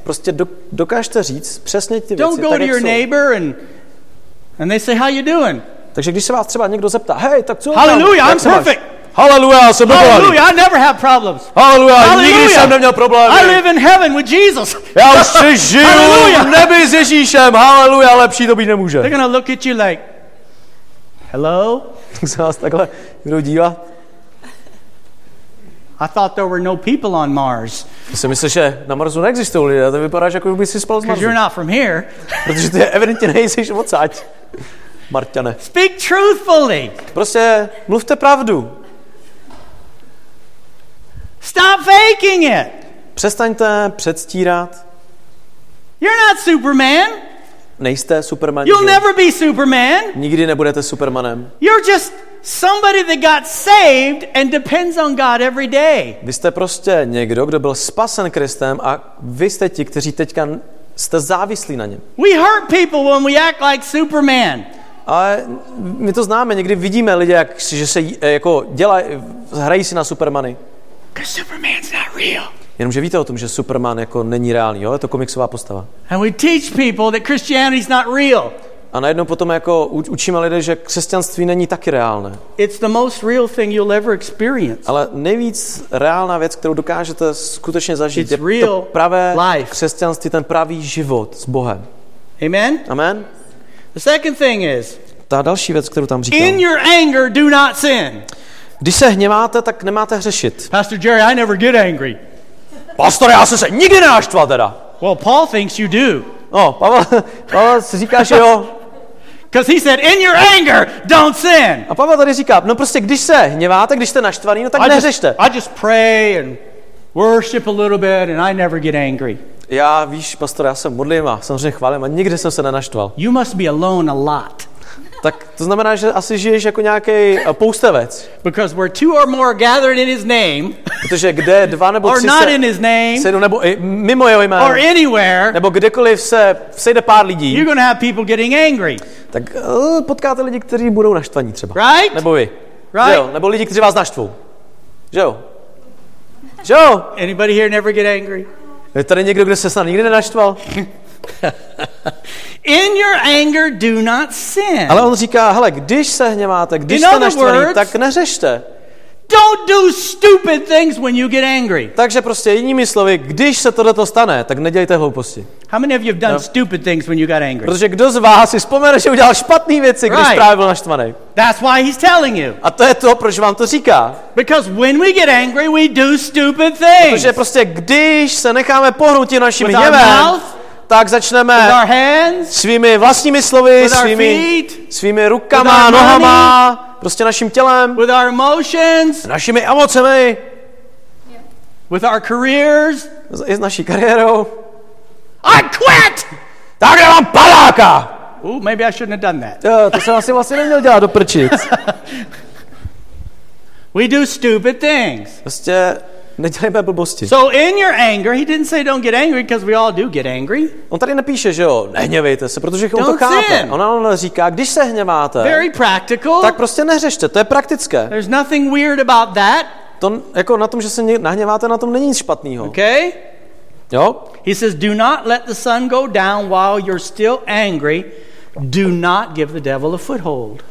Prostě do, dokážete říct přesně ty Don't věci, go tak, to jak your jsou. neighbor and and they say, "How you doing?" Takže když se vás třeba někdo zeptá, hej, tak co? Hallelujah? I'm perfect. Haleluja, já jsem dokonalý. Hallelujah! I never have problems. Haleluja, nikdy Hallelujah. jsem neměl problémy. I live in heaven with Jesus. Já už si žiju Haleluja. v nebi s Ježíšem. Haleluja, lepší to být nemůže. They're gonna look at you like, "Hello." Tak se vás takhle budou dívat. I thought there were no people on Mars Já si myslím, že na Marsu neexistují lidé, to vypadá, že jako by si spal z Marsu. you're not from here. Protože ty evidentně nejsi odsaď. Marťane. Speak truthfully. Prostě mluvte pravdu. Stop faking it. Přestaňte předstírat. You're not Superman. Nejste Superman. You'll never be Superman. Nikdy nebudete Supermanem. You're just somebody that got saved and depends on God every day. Vy jste prostě někdo, kdo byl spasen Kristem a vy jste ti, kteří teďka jste závislí na něm. We hurt people when we act like Superman. Ale my to známe, někdy vidíme lidi, jak, že se eh, jako dělají, hrají si na Supermany. Superman's not real. Jenomže víte o tom, že Superman jako není reálný, jo? je to komiksová postava. And we teach people that Christianity's not real. A najednou potom jako učíme lidé, že křesťanství není taky reálné. It's the most real thing you'll ever experience. Ale nejvíc reálná věc, kterou dokážete skutečně zažít, It's je real to pravé life. křesťanství, ten pravý život s Bohem. Amen? Amen? The second thing is, Ta další věc, kterou tam říkám. in your anger, do not sin. Když se hněváte, tak nemáte hřešit. Pastor Jerry, I never get angry. Pastor, já jsem se nikdy nenaštval teda. Well, Paul thinks you do. No, Pavel, Pavel si říká, že jo. Because he said, in your anger, don't sin. A Pavel tady říká, no prostě když se hněváte, když jste naštvaný, no tak I just, neřešte. I just pray and worship a little bit and I never get angry. Já, víš, pastor, já se modlím a samozřejmě chválím a nikdy jsem se nenaštval. You must be alone a lot. Tak to znamená, že asi žiješ jako nějaký eh, poustevec. Because where two or more are gathered in his name, Protože kde dva nebo or tři not se in his name, sejdou, nebo i mimo jeho jméno, or anywhere, nebo kdekoliv se sejde pár lidí, you're to have people getting angry. tak uh, potkáte lidi, kteří budou naštvaní třeba. Right? Nebo vy. Right? Jo? Nebo lidi, kteří vás naštvou. Že jo? Že jo? Anybody here never get angry? Je tady někdo, kdo se snad nikdy nenaštval? In your anger, do not sin. Ale on říká, hele, když se hněváte, když jste naštvaný, words- tak neřešte. Don't do stupid things when you get angry. Takže prostě jinými slovy, když se tohleto stane, tak nedělejte hlouposti. How many of you have done No. stupid things when you got angry? Protože kdo z vás si vzpomene, že udělal špatné věci, když Right. právě byl naštvaný. That's why he's telling you. A to je to, proč vám to říká. Because when we get angry, we do stupid things. Protože prostě když se necháme pohnout naším hněvem, tak with začneme our hands, svými vlastními slovy, with our svými, feet, svými with rukama, our nohama, prostě naším tělem, with our emotions, našimi emocemi, with our careers. i s naší kariérou. I quit! Tak já mám padáka! Ooh, maybe I shouldn't have done that. Jo, to jsem asi vlastně neměl dělat do prčic. We do stupid things. Prostě nedělejme blbosti. So in your anger, he didn't say don't get angry because we all do get angry. On tady nepíše, že jo, nehněvejte se, protože on to chápe. sin. On, on říká, když se hněváte, Very practical. tak prostě neřešte, to je praktické. There's nothing weird about that. To, jako na tom, že se ně- nahněváte, na tom není nic špatného. Okay? Jo? He says, Do not let the sun go down while you're still angry. Do not give the devil a foothold.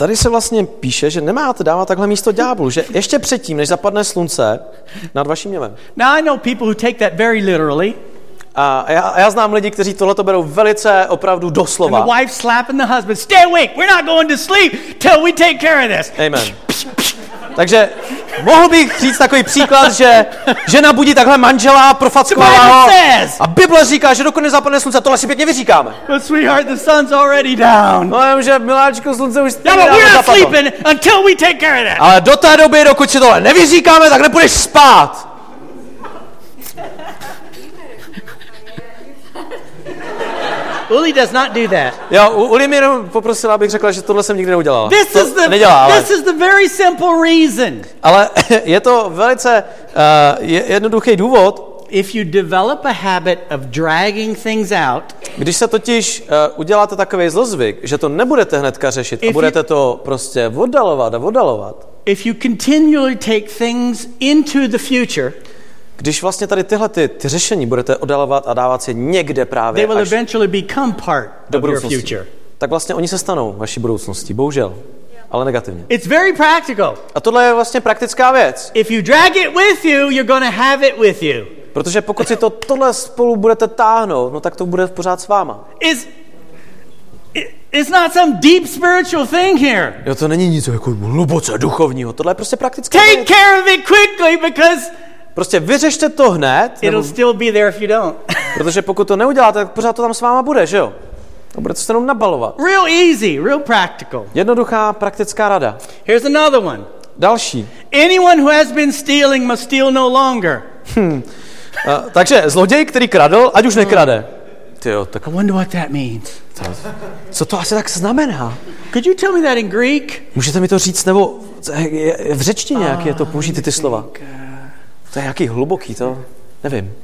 Tady se vlastně píše, že nemáte dávat takhle místo ďáblu, že ještě předtím, než zapadne slunce nad vaším němem. Now, I know people who take that very literally. A já, a já znám lidi, kteří tohle berou velice opravdu And doslova. the wife slapping the husband, Stay awake. We're not going to sleep till we take care of this. Amen. Takže mohl bych říct takový příklad, že žena budí takhle manžela, profackovala ho. A Bible říká, že dokud nezapadne slunce, tohle si pěkně vyříkáme. But, sweetheart, the sun's already down. No jenom, že miláčko, slunce už Yeah, but nedávno we're not zapadlo. sleeping until we take care of that. Ale do té doby, dokud si tohle nevyříkáme, tak nepůjdeš spát. Uli does not do that. Jo, Uli mě jenom poprosila, abych řekla, že tohle jsem nikdy neudělala. This to is the nedělá, ale, this is the very simple reason. ale je to velice uh, je, jednoduchý důvod, If you develop a habit of dragging things out, když se totiž uh, uděláte takový zlozvyk, že to nebudete hnedka řešit a you- budete to prostě oddalovat a oddalovat, if you continually take things into the future, když vlastně tady tyhle ty, ty řešení budete oddalovat a dávat si někde they právě will až eventually become part do of your budoucnosti, future. tak vlastně oni se stanou vaší budoucností, bohužel, ale negativně. It's very practical. A tohle je vlastně praktická věc, If you drag it with you, you're to have it with you. protože pokud si to tohle spolu budete táhnout, no tak to bude pořád s váma. It's it- it's not some deep spiritual thing here. Jo, to není nic jako hluboce duchovního, tohle je prostě praktická Take věc. care of it quickly because Prostě vyřešte to hned, nebo, it'll still be there if you don't. protože pokud to neuděláte, tak pořád to tam s váma bude, že jo? A budete se jenom nabalovat. real easy, real practical. Jednoduchá praktická rada. Here's another one. Další. Anyone who has been stealing must steal no longer. Uh, takže zloděj, který kradl, ať už nekrade. Ty jo, tak I wonder what that means. co to asi tak znamená? Could you tell me that in Greek? Můžete mi to říct, nebo v řečtině, jak je to, použijte ty slova. To je jaký hluboký, to nevím.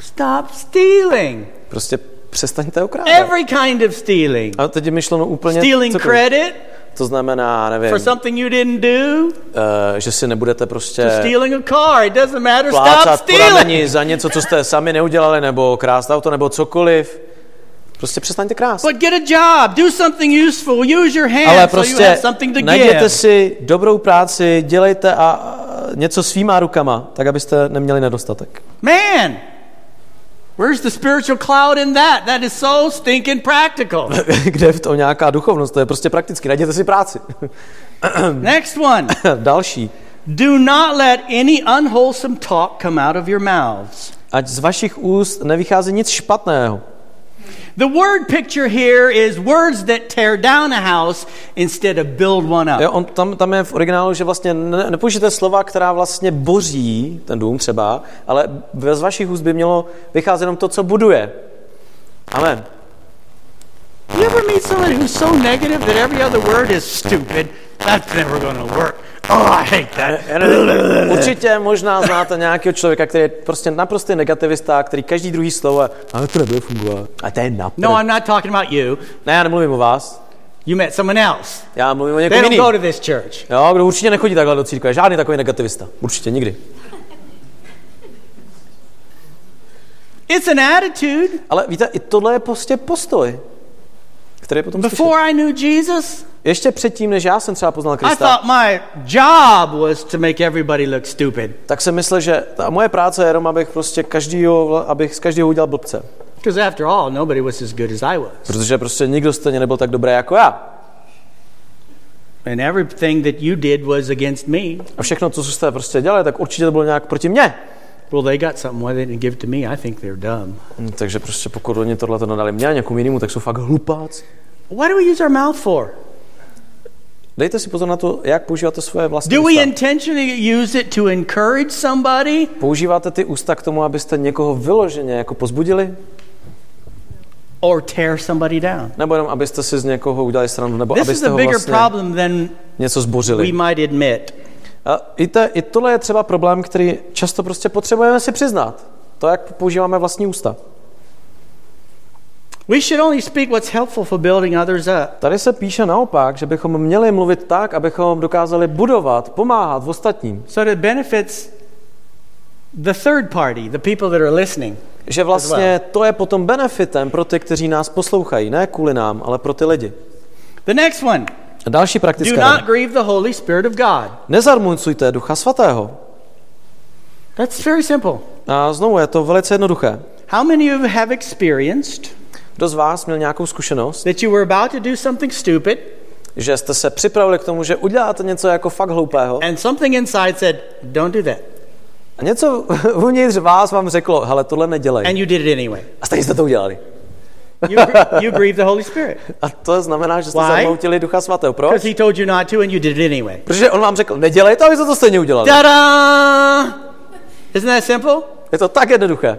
Stop stealing. Prostě přestaňte okrádat. Every kind of stealing. A teď je myšleno úplně Stealing cokoliv. credit To znamená, nevím, for something you didn't do. uh, že si nebudete prostě Stealing a car. It doesn't matter. Stop plácat stealing. za něco, co jste sami neudělali, nebo krást auto, nebo cokoliv. Prostě přestaňte krást. But get a job. Do something useful. Use your hands Ale so you prostě have something to najděte give. si dobrou práci, dělejte a, a něco svýma rukama, tak abyste neměli nedostatek. Man, where's the spiritual cloud in that? That is so stinking practical. Kde je v tom nějaká duchovnost? To je prostě prakticky. Najděte si práci. Next one. Další. Do not let any unwholesome talk come out of your mouths. Ať z vašich úst nevychází nic špatného. The word picture here is words that tear down a house instead of build one up. Jo, on, tam, tam je v originálu, že vlastně ne, nepoužijete slova, která vlastně boří ten dům třeba, ale z vašich úst by mělo vycházet jenom to, co buduje. Amen. You ever meet somebody who's so negative that every other word is stupid? That's never going to work. Určitě možná znáte nějakého člověka, který je prostě naprostý negativista, který každý druhý slovo, ale to nebude fungovat. A to je na No, I'm not talking about you. Ne, já nemluvím o vás. You met someone else. Já mluvím o They někom don't jiným. go to this church. Jo, kdo určitě nechodí takhle do církve. Žádný takový negativista. Určitě nikdy. It's an attitude. Ale víte, i tohle je prostě postoj, který je potom slyšet. Before I knew Jesus, Ještě předtím, než já jsem třeba poznal I Krista, thought my job was to make everybody look stupid. tak jsem myslel, že ta moje práce je jenom, abych prostě každýho, abych z každého udělal blbce. Because after all, nobody was as good as I was. Protože prostě nikdo stejně nebyl tak dobrý jako já. And everything that you did was against me. A všechno, co jste prostě dělali, tak určitě to bylo nějak proti mně. Well, they got something. Why they didn't give it to me? I think they're dumb. Hm, Takže prostě pokud oni tohle to nadali mě a někomu jinému, tak jsou fakt hlupáci. What do we use our mouth for? Dejte si pozor na to, jak používáte svoje vlastní Do we intentionally use it to encourage somebody? Používáte ty ústa k tomu, abyste někoho vyloženě jako pozbudili? or tear somebody down. Nebo jenom, abyste si z někoho udělali stranu, nebo This is abyste a ho bigger vlastně problem than něco we zbořili. might admit. A i, te, I tohle je třeba problém, který často prostě potřebujeme si přiznat. To, jak používáme vlastní ústa. We should only speak what's helpful for building others up. Tady se píše naopak, že bychom měli mluvit tak, abychom dokázali budovat, pomáhat v ostatním. So that it benefits the third party, the people that are listening. Že vlastně to je potom benefitem pro ty, kteří nás poslouchají. Ne kvůli nám, ale pro ty lidi. The next one A další do praktická not rada. grieve the Holy Spirit of God. Nezarmucujte Ducha Svatého. That's very simple. A znovu je to velice jednoduché. How many of you have experienced Kdo z vás měl nějakou zkušenost, that you were about to do something stupid že jste se připravili k tomu, že uděláte něco jako fakt hloupého and something inside said, don't do that? a něco uvnitř vás vám řeklo, hele, tohle nedělej. And you did it anyway. A stejně jste to udělali. You, you grieved the Holy Spirit A to znamená, že jste Why? zarmoutili Ducha Svatého. Proč? because He told you not to and you did it anyway. Protože on vám řekl, nedělej to, a vy jste to stejně udělali. Ta-da! Isn't that simple? Je to tak jednoduché.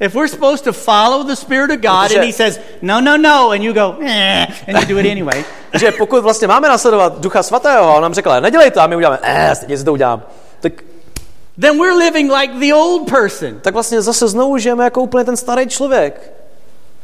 If we're supposed to follow the Spirit of God Protože- and He says, no, no, no, and you go, eh, and you do it anyway, Že pokud vlastně máme nasledovat Ducha Svatého a on nám řekl, nedělej to a my uděláme, eh, stejně si to udělám. Tak, then we're living like the old person. tak vlastně zase znovu žijeme jako úplně ten starý člověk.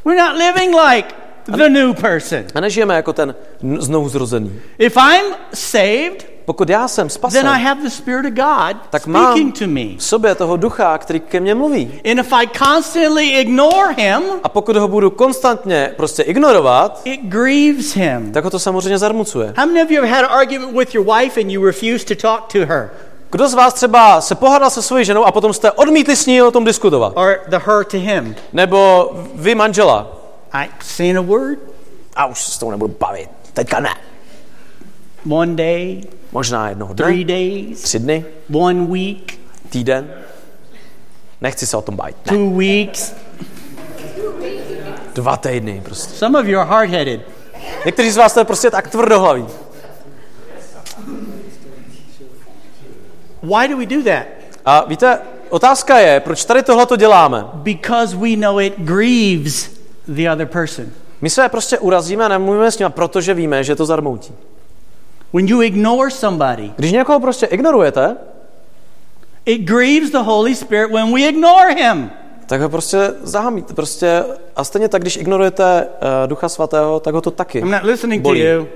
We're not living like the new person. A nežijeme jako ten n- znovu zrozený. If I'm saved, Pokud já jsem then spasen, I have the Spirit of God tak mám speaking to me. v sobě toho ducha, který ke mně mluví. And if I constantly ignore Him, A pokud ho budu konstantně prostě ignorovat, it grieves Him. tak ho to samozřejmě zarmucuje. How many of you have had an argument with your wife and you refuse to talk to her Kdo z vás třeba se pohádal se svojí ženou a potom jste odmítli s ní o tom diskutovat? or the her to him? Nebo vy manžela? I saying a word A už se s tou nebudu bavit. Teďka ne. one day, Možná jednoho three dne, days, tři dny, one week, týden. Nechci se o tom bavit. Ne. two weeks. Dva týdny prostě. Some of you are hard headed. Někteří z vás to je prostě tak tvrdohlaví. Why do we do that? A víte, otázka je, proč tady tohle to děláme? Because we know it grieves the other person. My se prostě urazíme a nemluvíme s nimi, protože víme, že to zarmoutí. When you ignore somebody, Když někoho prostě ignorujete, it grieves the Holy Spirit when we ignore him. tak ho prostě zahamíte. Prostě, a stejně tak, když ignorujete uh, Ducha Svatého, tak ho to taky I'm not listening to bolí. you.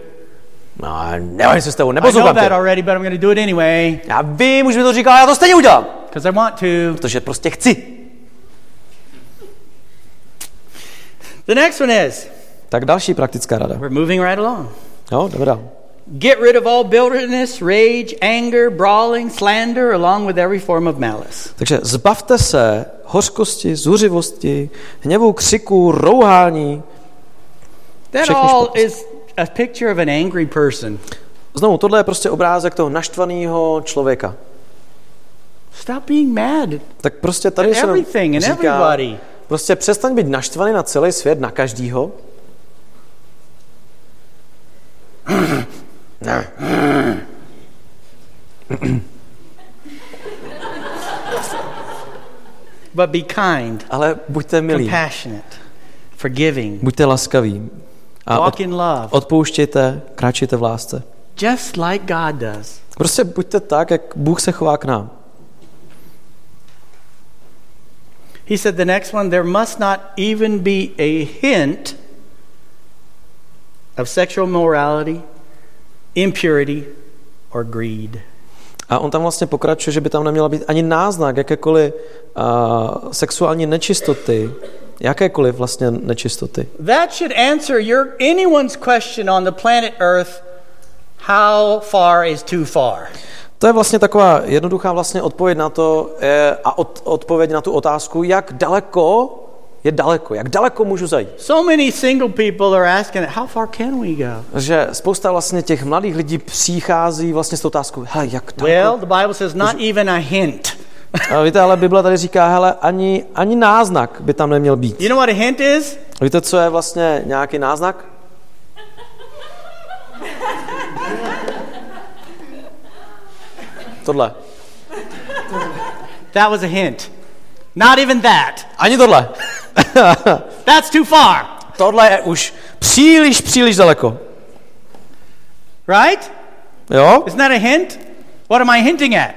No, nevím se s tebou, I know that already, but I'm going to do it anyway Já vím, už mi to říkal, já to stejně udělám. because I want to. Protože prostě chci. The next one is Tak další praktická rada. we're moving right along. Jo, jdeme dál. Get rid of all bitterness, rage, anger, brawling, slander, along with every form of malice. Takže zbavte se hořkosti, zuřivosti, hněvu, křiku, rouhání. That Všechny all špatnosti. is a picture of an angry person. Znovu, tohle je prostě obrázek toho naštvaného člověka. Stop being mad Tak prostě tady se everything and říká, everybody. Prostě přestaň být naštvaný na celý svět, na každýho. But be kind, Ale buďte milí, compassionate, forgiving, buďte laskaví. A od, walk in love, odpouštějte, kráčejte v lásce. just like God does. Prostě buďte tak, jak Bůh se chová k nám. He said the next one there must not even be a hint of sexual morality, impurity, or greed. A on tam vlastně pokračuje, že by tam neměla být ani náznak jakékoliv uh, sexuální nečistoty, jakékoliv vlastně nečistoty. That should answer your anyone's question on the planet Earth how far is too far? To je vlastně taková jednoduchá vlastně odpověď na to eh, a od, odpověď na tu otázku, jak daleko je daleko, jak daleko můžu zajít. So many single people are asking, how far can we go? Že spousta vlastně těch mladých lidí přichází vlastně s tou otázkou, hele, jak daleko? Well, the Bible says not even a hint. A víte, ale Bible tady říká, hele, ani, ani náznak by tam neměl být. You know what a hint is? Víte, co je vlastně nějaký náznak? Tohle. That was a hint. Not even that. Ani tohle. That's too far, tohle je už příliš, příliš daleko. right? Jo? Isn't that a hint? What am I hinting at?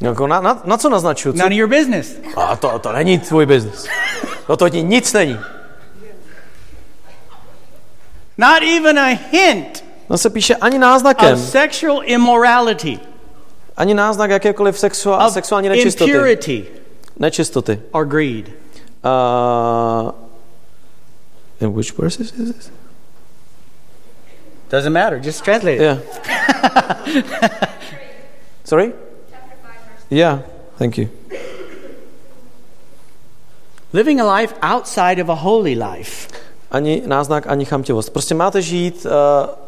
Jako na, na, na co naznačuju? Co? None of your business. A to, to není tvůj biznis. To, to ti nic není. Not even a hint No se píše ani of náznakem, sexual immorality, ani náznak jakékoliv of sexuální nečistoty. impurity, Nečistoty. or greed. Uh, in which verses is this? Doesn't matter. Just translate it. Yeah. Sorry? Yeah, thank you. Living a life outside of a holy life. Ani náznak, ani chamtivost. Prostě máte žít uh,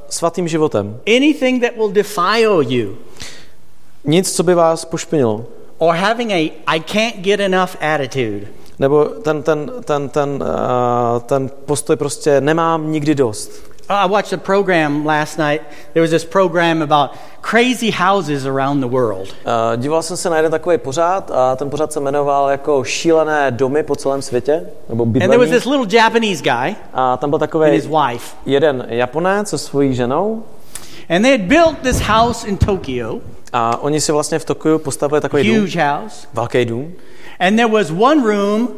svatým životem. Anything that will defile you, Nic, co by vás pošpinilo. or having a I can't get enough attitude. Nebo ten, ten, ten, ten, uh, ten postoj prostě nemám nikdy dost. I watched a program last night. There was this program about crazy houses around the world. Uh, díval jsem se na jeden takový pořád a ten pořád se jmenoval jako šílené domy po celém světě, nebo And there was bydlení. this little Japanese guy A tam byl and takový his wife. jeden Japonec se svojí ženou And they had built this house in Tokyo, a oni si vlastně v Tokiu postavili takový dům, huge house. velký dům. And there was one room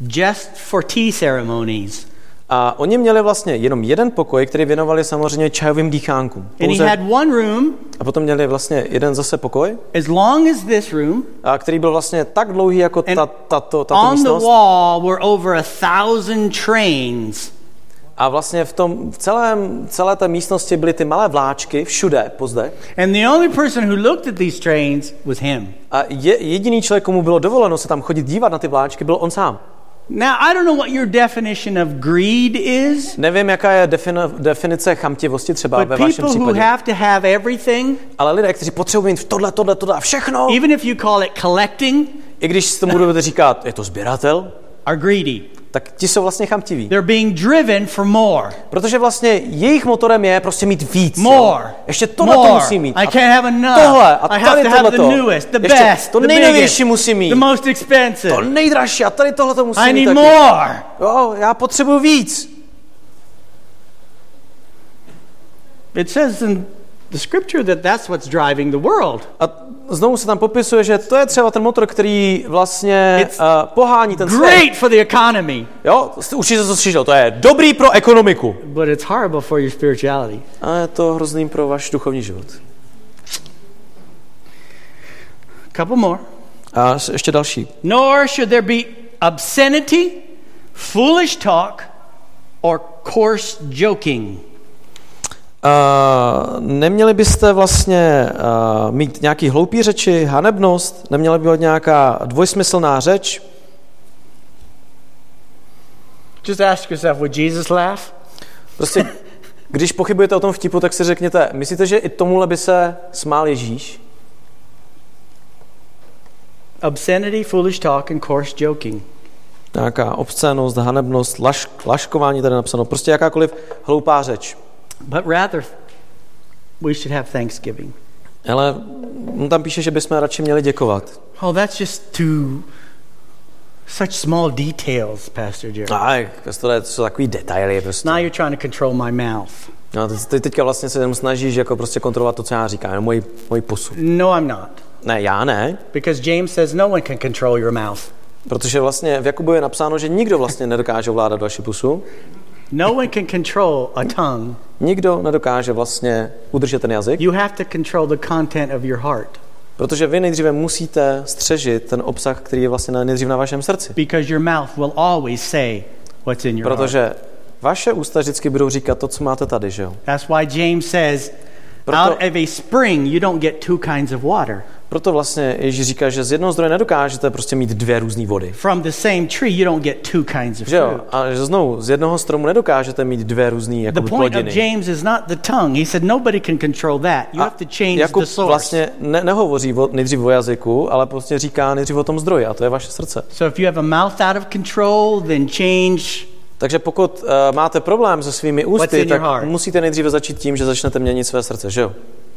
just for tea ceremonies. A oni měli vlastně jenom jeden pokoj, který věnovali samozřejmě čajovým dýchánkům. And he Pouze, had one room a potom měli vlastně jeden zase pokoj, as long as this room. a který byl vlastně tak dlouhý jako ta, tato, tato On the místnost. wall were over a thousand trains. A vlastně v, tom, v celém, celé té místnosti byly ty malé vláčky všude po zde. And the only person who looked at these trains was him. A je, jediný člověk, komu bylo dovoleno se tam chodit dívat na ty vláčky, byl on sám. Now, I don't know what your definition of greed is, Nevím, jaká je defini- definice chamtivosti třeba but ve vašem people who případě. have to have everything, Ale lidé, kteří potřebují mít tohle, tohle, tohle a všechno, even if you call it collecting, i když tomu budete říkat, je to sběratel, are greedy. Tak ti jsou vlastně chamtiví. They're being driven for more. Protože vlastně jejich motorem je prostě mít víc. More. Jo? Ještě to More. musí mít. I can't have enough. tohle a I tady have to have the newest, the Ještě best, to nejnovější musím mít. the most expensive. To nejdražší a tady tohle to musím I mít need taky. more. Jo, já potřebuji víc. It says in the scripture that that's what's driving the world. A znovu se tam popisuje, že to je třeba ten motor, který vlastně It's uh, pohání ten svět. Great for the economy, Jo, určitě to slyšel, to je dobrý pro ekonomiku. but it's horrible for your spirituality. A je to hrozným pro váš duchovní život. couple more. A ještě další. Nor should there be obscenity, foolish talk, or coarse joking. Uh, neměli byste vlastně uh, mít nějaký hloupý řeči, hanebnost, neměla by být nějaká dvojsmyslná řeč. Just ask yourself, would Jesus laugh? Prostě, když pochybujete o tom vtipu, tak si řekněte, myslíte, že i tomuhle by se smál Ježíš? Obscenity, foolish talk, and coarse joking. Nějaká obscénost, hanebnost, laš, laškování tady napsáno, prostě jakákoliv hloupá řeč. But rather, we should have thanksgiving. Ale tam píše, že bychom radši měli děkovat. Oh, that's just too such small details, Pastor Jerry. Aj, to je- to jsou takový detaily prostě. Now you're trying to control my mouth. No, ty, teďka vlastně se jenom snažíš jako prostě kontrolovat to, co já říkám, jenom můj, můj pusu. No, I'm not. Ne, já ne, Because James says no one can control your mouth. protože vlastně v Jakubu je napsáno, že nikdo vlastně nedokáže ovládat vaši pusu, No one can control a tongue. nikdo nedokáže vlastně udržet ten jazyk, You have to control the content of your heart. protože vy nejdříve musíte střežit ten obsah, který je vlastně nejdřív na vašem srdci. Because your mouth will always say what's in your. Protože vaše ústa vždycky budou říkat to, co máte tady, že jo? That's why James says, Proto- out of a spring you don't get two kinds of water. Proto vlastně Ježíš říká, že z jednoho zdroje nedokážete prostě mít dvě různé vody. From the same tree you don't get two kinds of Že jo? fruit. A že znovu, z jednoho stromu nedokážete mít dvě různé The jako point of plodiny. James is not the tongue. He said nobody can control that. You have to change Jakub the source. vlastně ne, nehovoří o, nejdřív o jazyku, ale prostě říká nejdřív o tom zdroji a to je vaše srdce. So if you have a mouth out of control, then change Takže pokud uh, máte problém se svými ústy, tak musíte nejdříve začít tím, že začnete měnit své srdce, že jo?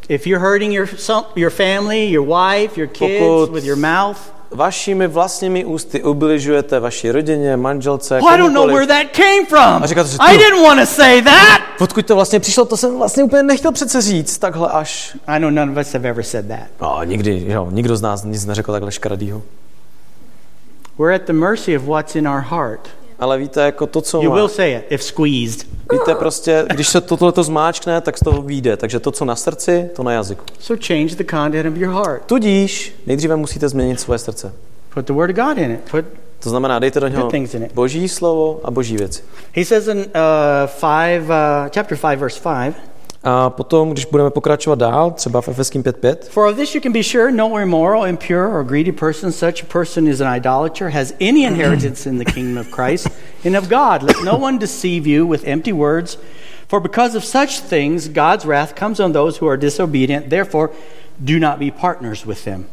If you're hurting your your family, your wife, your kids Pokud- with your mouth, Vašimi vlastními ústy ubližujete vaší rodině, manželce, well, I don't know where that came from. A říkáte si, I "Ty- didn't want to say that. Odkud to vlastně přišlo, to jsem vlastně úplně nechtěl přece říct, takhle až. I know none of us have ever said that. No, nikdy, jo, nikdo z nás nic neřekl takhle škaredýho. We're at the mercy of what's in our heart. Ale víte, jako to, co You má, will say it if squeezed. víte prostě, když se tohle zmáčkne, tak z toho vyjde. Takže to, co na srdci, to na jazyku. So change the content of your heart. Tudíž nejdříve musíte změnit svoje srdce. Put the word of God in it. Put To znamená, dejte do něho boží slovo a boží věci. He says in uh, five, uh, chapter five, verse five. A potom, když budeme pokračovat dál, třeba v Efeským 5.5, For of this you can be sure, no immoral, impure, or greedy person, such a person is an idolater, has any inheritance in the kingdom of Christ and of God. Let no one deceive you with empty words, for because of such things God's wrath comes on those who are disobedient. Therefore, do not be partners with them.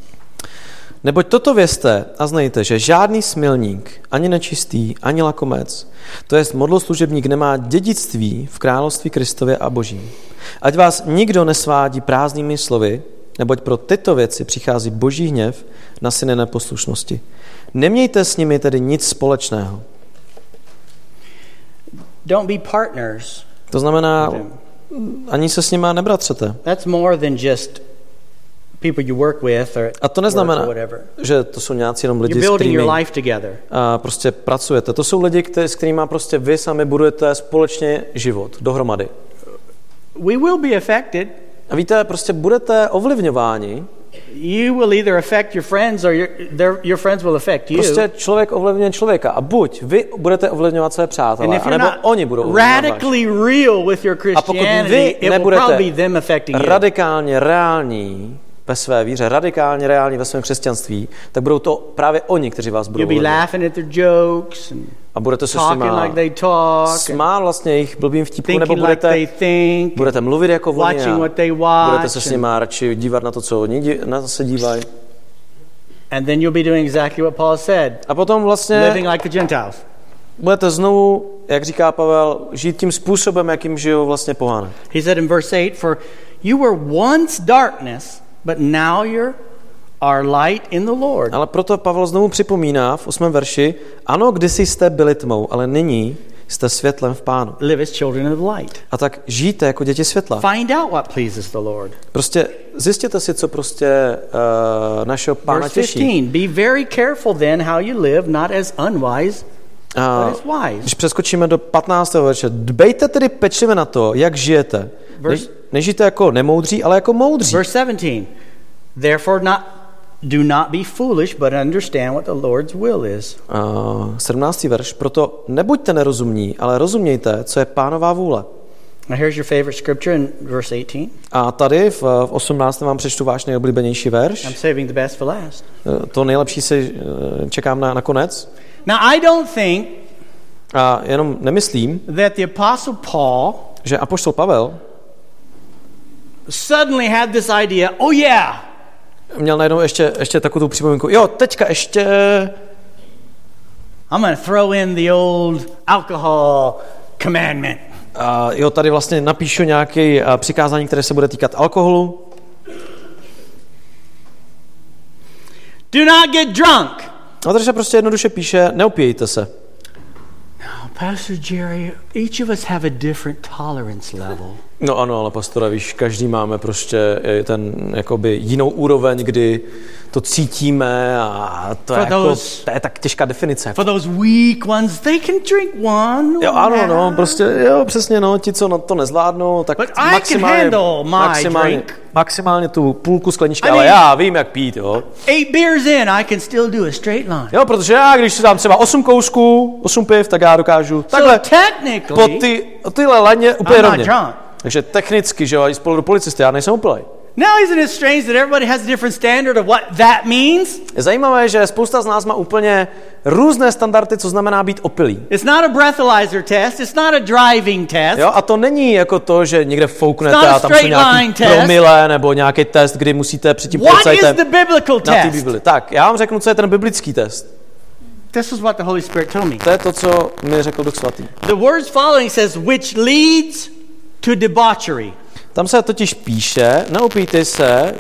Neboť toto vězte a znejte, že žádný smilník, ani nečistý, ani lakomec, to jest modloslužebník nemá dědictví v království Kristově a Božím. Ať vás nikdo nesvádí prázdnými slovy, neboť pro tyto věci přichází boží hněv na syny neposlušnosti. Nemějte s nimi tedy nic společného. Don't be partners. To znamená, ani se s nima nebratřete. That's more than just people you work with or, A to work neznamená, or whatever. že to jsou nějací jenom lidi, s kterými a prostě pracujete. To jsou lidi, kteří, s kterými prostě vy sami budujete společně život dohromady. We will be affected. A víte, prostě budete ovlivňováni. You will either affect your friends or your, their, your friends will affect you. Prostě člověk ovlivňuje člověka. A buď vy budete ovlivňovat své přátelé, anebo not oni budou ovlivňovat radically real with your A pokud Christianity, vy nebudete radikálně reální ve své víře, radikálně reální ve svém křesťanství, tak budou to právě oni, kteří vás budou jokes A budete se s nima like they talk, and smát vlastně jejich blbým vtipkům, nebo thinking like they budete, think, budete mluvit jako oni a budete se s nima radši dívat na to, co oni dí- na to se dívají. and then you'll be doing exactly what Paul said, A potom vlastně living like the Gentiles. budete znovu, jak říká Pavel, žít tím způsobem, jakým žijou vlastně pohané. He said in verse 8, For you were once darkness, but now you're are light in the Lord. Ale proto Pavel znovu připomíná v 8. verši, ano, kdysi jste byli tmou, ale nyní jste světlem v pánu. Live as children of light. A tak žijte jako děti světla. Find out what pleases the Lord. Prostě zjistěte si, co prostě uh, našeho pána Verse těší. 15 Be very careful then how you live, not as unwise, Když přeskočíme do 15. verše, dbejte tedy pečlivě na to, jak žijete. Než, nežijte jako nemoudří, ale jako moudří. Verse 17 Therefore, not, do not be foolish, but understand what the Lord's will is. Uh, 17. verš, proto nebuďte nerozumní, ale rozumějte, co je pánová vůle. Now, here's your favorite scripture in verse 18. A tady v, v 18. vám přečtu váš nejoblíbenější I'm verš. saving the best for last. Eh, To nejlepší si eh, čekám na, na konec. Now, I don't think A jenom nemyslím, that the Apostle Paul že apoštol Pavel suddenly had this idea oh, yeah, měl najednou ještě, ještě takovou tu připomínku. Jo, teďka ještě I'm going to throw in the old alcohol commandment. A jo, tady vlastně napíšu nějaké a, přikázání, které se bude týkat alkoholu. Do not get drunk. A tady se prostě jednoduše píše, neopijejte se. Pastor Jerry, each of us have a different tolerance level. No ano, ale pastore, víš, každý máme prostě eh, ten jakoby jinou úroveň, kdy to cítíme a to je, jako, those- to je tak těžká definice. For those weak ones, they can drink one. Jo, ano, no, prostě, jo, přesně, no, ti, co na to nezvládnou, tak But I can maximálně, my maximálně, drink. maximálně tu půlku skleničky, I ale mean- já vím, jak pít, jo. Eight beers in, I can still do a straight line. Jo, protože já, když si dám třeba 8 kousků, 8 piv, tak já dokážu takhle so technically, po ty, tyhle laně úplně rovně. Takže technicky, že jo, i spolu do policisty, já nejsem úplný. Now, isn't it strange that everybody has a different standard of what that means? Zajímavé, že spousta z nás má úplně různé standardy, co znamená být opilý. It's not a breathalyzer test. It's not a driving test. Jo, a to není jako to, že někde fouknete a tam jsou nějaký promile nebo nějaký test, kdy musíte před tím What is policajtem na test? Bibli. Tak, já vám řeknu, co je ten biblický test. This is what the Holy Spirit told me. To je to, co mi řekl Duch Svatý. The words following says, which leads to debauchery. Tam se totiž píše, neopijte se,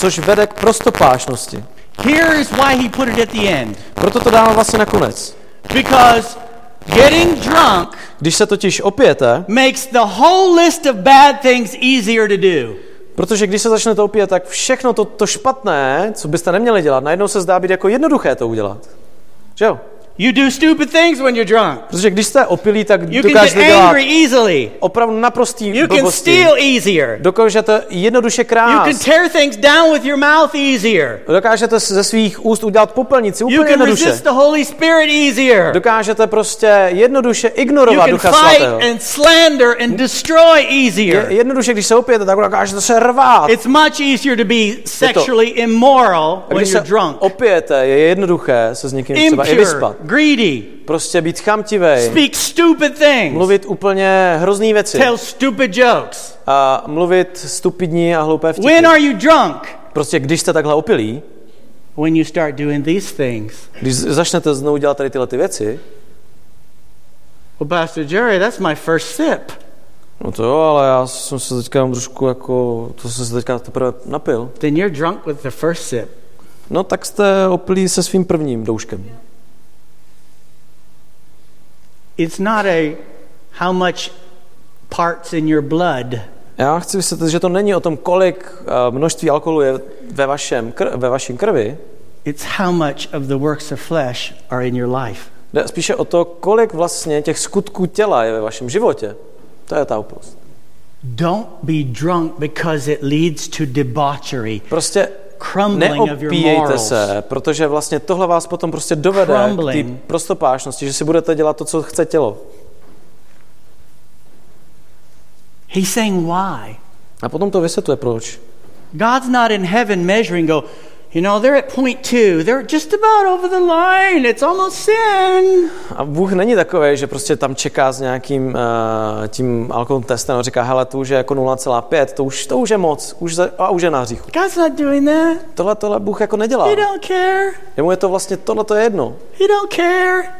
což vede k prostopášnosti. Here is why he put it at the end. Proto to dávám vlastně nakonec. Because getting drunk Když se totiž opijete, makes the whole list of bad things easier to do. protože když se začnete opíjet, tak všechno to, to špatné, co byste neměli dělat, najednou se zdá být jako jednoduché to udělat. Že jo? You do stupid things when you're drunk. Protože když jste opilí, tak You can get dokážete dělat angry easily. opravdu naprostý You can steal easier. Dokážete jednoduše You can krást. tear things down with your mouth easier. Dokážete ze svých úst udělat popelnici You úplně can jednoduše. resist the Holy Spirit easier. Dokážete prostě jednoduše You ignorovat can Ducha fight Svatého. and slander and destroy Je, easier. jednoduše, když se opijete, tak dokážete se rvát. It's much easier to be sexually immoral when you're drunk. opijete, je jednoduché se s někým třeba i vyspat. Greedy, Prostě být chamtivej, speak stupid things, mluvit úplně hrozný věci tell stupid jokes. a mluvit stupidní a hloupé vtipy. When are you drunk? Prostě když jste takhle opilí, When you start doing these things. když začnete znovu dělat tady tyhle ty věci, Well, Pastor Jerry, that's my first sip. no to jo, ale já jsem se teďka trošku jako, to jsem se teďka teprve napil. Then you're drunk with the first sip. No tak jste opilí se svým prvním douškem. It's not a how much parts in your blood. Já chci vysvětlit, že to není o tom, kolik eh, množství alkoholu je ve, vašem, kr- ve vašem krvi, It's how much of the works of flesh are in your life. jde spíše o to, kolik vlastně těch skutků těla je ve vašem životě. To je ta opilost. Don't be drunk because it leads to debauchery, Prostě neopíjejte se, protože vlastně tohle vás potom prostě dovede k té prostopášnosti, že si budete dělat to, co chce tělo. He's saying why? A potom to vysvětluje, proč. God's not in heaven measuring, go, you know, they're at point two. They're just about over the line. It's almost sin. A Bůh není takový, že prostě tam čeká s nějakým uh, tím alkoholovým testem a říká, hele, to už je jako 0,5, to už, to už je moc, už za, a už je na hříchu. God's not doing that. Tohle, tohle Bůh jako nedělá. He don't care. Jemu je to vlastně, tohle to je jedno. He don't care.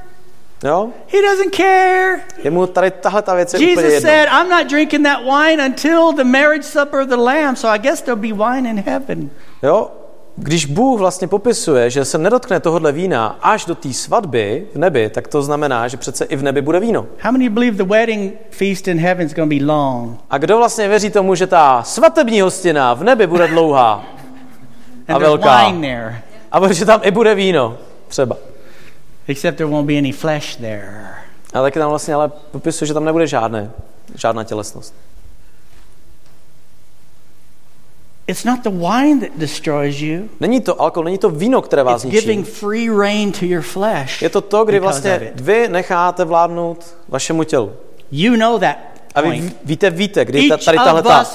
Jo? He doesn't care. Jemu tady tahle ta věc je úplně Jesus jedno. said, I'm not drinking that wine until the marriage supper of the Lamb, so I guess there'll be wine in heaven. Jo? Když Bůh vlastně popisuje, že se nedotkne tohohle vína až do té svatby v nebi, tak to znamená, že přece i v nebi bude víno. How many believe the wedding feast in heaven is going to be long? A kdo vlastně věří tomu, že ta svatební hostina v nebi bude dlouhá a velká? A že tam i bude víno, třeba. except there won't be any flesh there. A taky tam vlastně ale popisuje, že tam nebude žádné, žádná tělesnost. It's not the wine that destroys you. Není to alkohol, není to víno, které vás It's giving ničí. free reign to your flesh. Je to to, kdy vlastně vy necháte vládnout vašemu tělu. You know that A vy víte, víte, kdy ta, tady tahle ta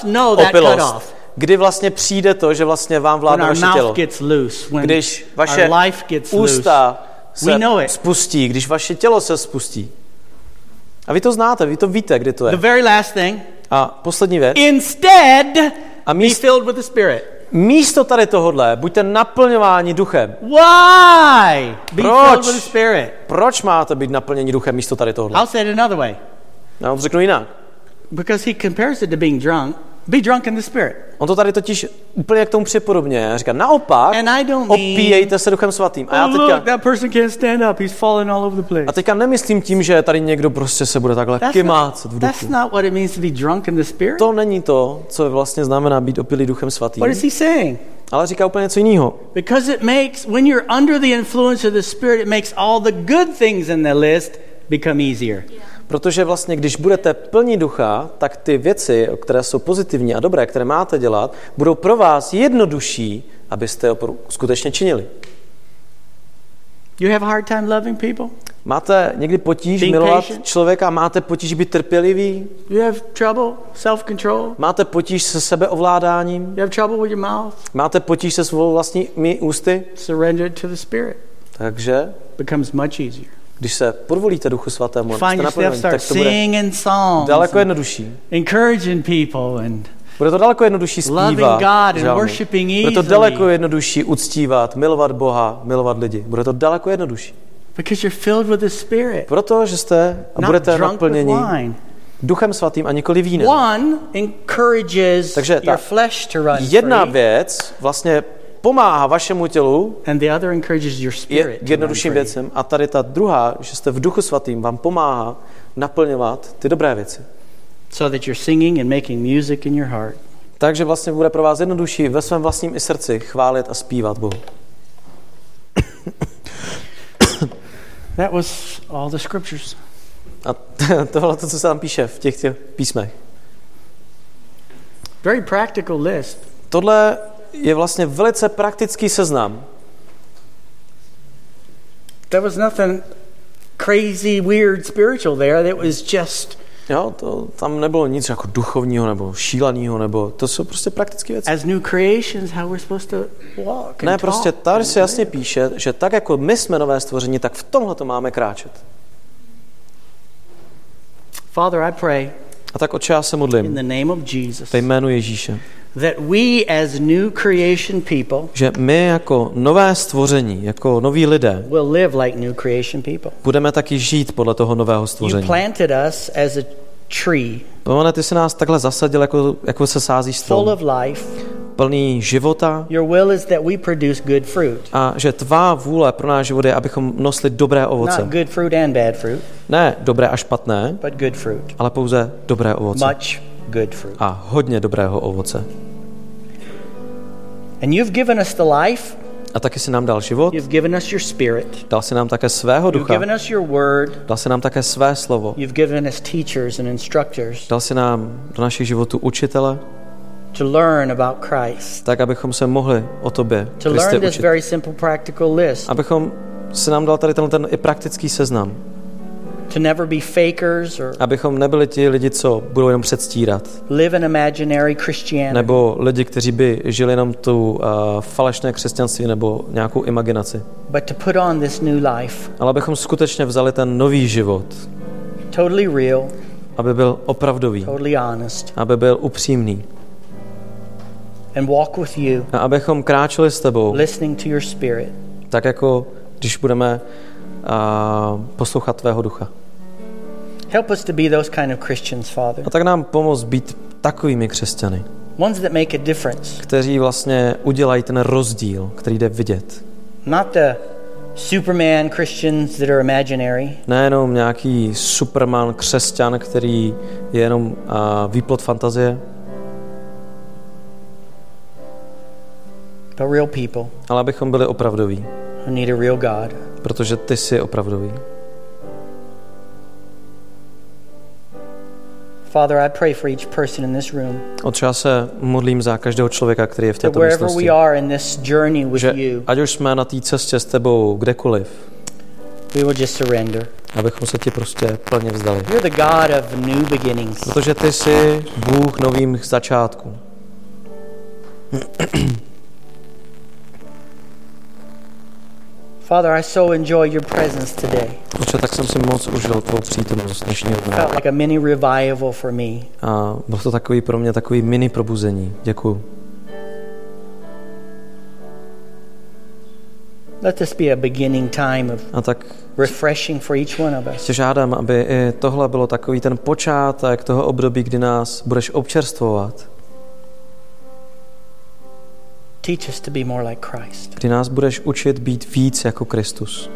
opilost, kdy vlastně přijde to, že vlastně vám vládne vaše tělo. gets loose, when Když vaše our life gets loose. ústa se We know it. spustí, když vaše tělo se spustí. A vy to znáte, vy to víte, kdy to The je. very last thing, A poslední věc. instead, A be filled with the Spirit. místo tady tohodle buďte naplňováni duchem. Why? Be Proč? filled with the Spirit. Proč máte být naplněni duchem místo tady tohodle? I'll say it another way. Já vám to řeknu jinak. Because he compares it to being drunk. Be drunk in the Spirit. On to tady totiž úplně k tomu připodobně. Říká, naopak, opíjejte se duchem svatým. A já Oh, look, teďka, that person can't stand up. He's falling all over the place. a teďka nemyslím tím, že tady někdo prostě se bude takhle That's kymácet v that's duchu. not what it means to be drunk in the Spirit. To není to, co vlastně znamená být opilý duchem svatým. What is he saying? Ale říká úplně něco jiného. Because it makes, when you're under the influence of the Spirit, it makes all the good things in the list become easier. Protože vlastně, když budete plní ducha, tak ty věci, které jsou pozitivní a dobré, které máte dělat, budou pro vás jednodušší, abyste je skutečně činili. You have a hard time loving people? Máte někdy potíž Being milovat patient. člověka, máte potíž být trpělivý, You have trouble self-control? máte potíž se sebeovládáním, You have trouble with your mouth? máte potíž se svou vlastními ústy, Surrender to the Spirit. takže Becomes much easier. Když se podvolíte duchu svatému, Find yourself start tak to bude singing songs, daleko jednodušší. encouraging people, and Bude to daleko jednodušší zpívat. God and žalmy. worshiping Bude to daleko jednodušší uctívat, milovat Boha, milovat lidi. Bude to daleko jednodušší. because you're filled with the Spirit, Protože jste a budete naplněni duchem svatým a nikoli vínem. One encourages Takže ta your flesh to run Jedna free, věc vlastně pomáhá vašemu tělu and the other encourages your je spirit run jednodušším věcem a tady ta druhá, že jste v duchu svatým, vám pomáhá naplňovat ty dobré věci. so that you're singing and making music in your heart. Takže vlastně bude pro vás jednodušší ve svém vlastním i srdci chválit a zpívat Bohu. That was all the scriptures. A tohle to, co se tam píše v těch, těch písmech. Very practical list. Tohle je vlastně velice praktický seznam. There was nothing crazy, weird, spiritual there. That was just Jo, to, tam nebylo nic jako duchovního nebo šíleného, nebo to jsou prostě praktické věci. as new creations how we're supposed to walk. Ne, And prostě talk. tady se jasně píše, že tak jako my jsme nové stvoření, tak v tomhle to máme kráčet. Father, I pray A tak oče, já se in modlím the name of Jesus ve jménu Ježíše, that we as new creation people že my jako nové stvoření, jako noví lidé, will live like new creation people. budeme taky žít podle toho nového You stvoření. planted us as a tree Pane, ty jsi nás takhle zasadil, jako, jako se sází full strom, of life. plný života Your will is that we produce good fruit. a že tvá vůle pro náš život je, abychom nosili dobré ovoce. Not good fruit and bad fruit, Ne dobré a špatné, but good fruit. ale pouze dobré ovoce. Much good fruit. A hodně dobrého ovoce. And you've given us the life, A taky si nám dal život, you've given us your spirit, dal si nám také svého you've ducha, given us your word, dal si nám také své slovo, you've given us teachers and instructors dal si nám do našich životů učitele, to learn about Christ, tak abychom se mohli o tobě, to learn this učit. very simple practical list, Abychom si nám dal tady tenhle ten i praktický seznam. To never be fakers or Abychom nebyli ti lidi, co budou jenom předstírat. live an imaginary Christianity, Nebo lidi, kteří by žili jenom tu uh, falešné křesťanství nebo nějakou imaginaci. but to put on this new life, Ale abychom skutečně vzali ten nový život, totally real, aby byl opravdový, totally honest, aby byl upřímný. and walk with you, A abychom kráčeli s tebou, listening to your spirit. tak jako když budeme uh, poslouchat tvého ducha. Help us to be those kind of Christians, Father. A tak nám pomoct být takovými křesťany, Ones that make a difference. kteří vlastně udělají ten rozdíl, který jde vidět. Not the Superman Christians that are imaginary, Nejenom nějaký superman křesťan, který je jenom uh, výplot fantazie, but real people ale abychom byli opravdoví, who need a real God. protože ty jsi opravdový. Father, I pray for each person in this room Otče, já se modlím za každého člověka, který je v této wherever místnosti. we are in this journey with Že you, ať už jsme na té cestě s tebou kdekoliv, we will just surrender. abychom se ti prostě plně vzdali. You're the God of new beginnings. Protože ty jsi Bůh nových začátků. Father, I so enjoy your presence today. Oče, tak jsem si moc užil tvou přítomnost dnešního dne. Felt like a mini revival for me. A bylo to takový pro mě takový mini probuzení. Děkuji. Let this be a beginning time of a tak refreshing for each one of us. Se žádám, aby i tohle bylo takový ten počátek toho období, kdy nás budeš občerstvovat. Teach us to be more like Christ. kdy nás budeš učit být víc jako Kristus.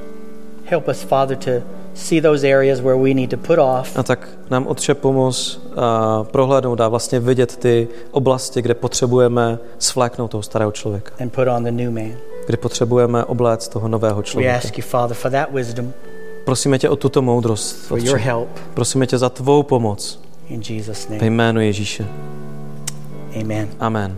Help us, Father, to see those areas where we need to put off A tak nám Otče pomoz a prohlédnout a vlastně vidět ty oblasti, kde potřebujeme svléknout toho starého člověka, and put on the new man. kde potřebujeme obléct toho nového We člověka. ask you, Father, for that wisdom, Prosíme tě o tuto moudrost, for your Otče. help. Prosíme tě za tvou pomoc In Jesus' ve name, jménu Ježíše. amen. Amen.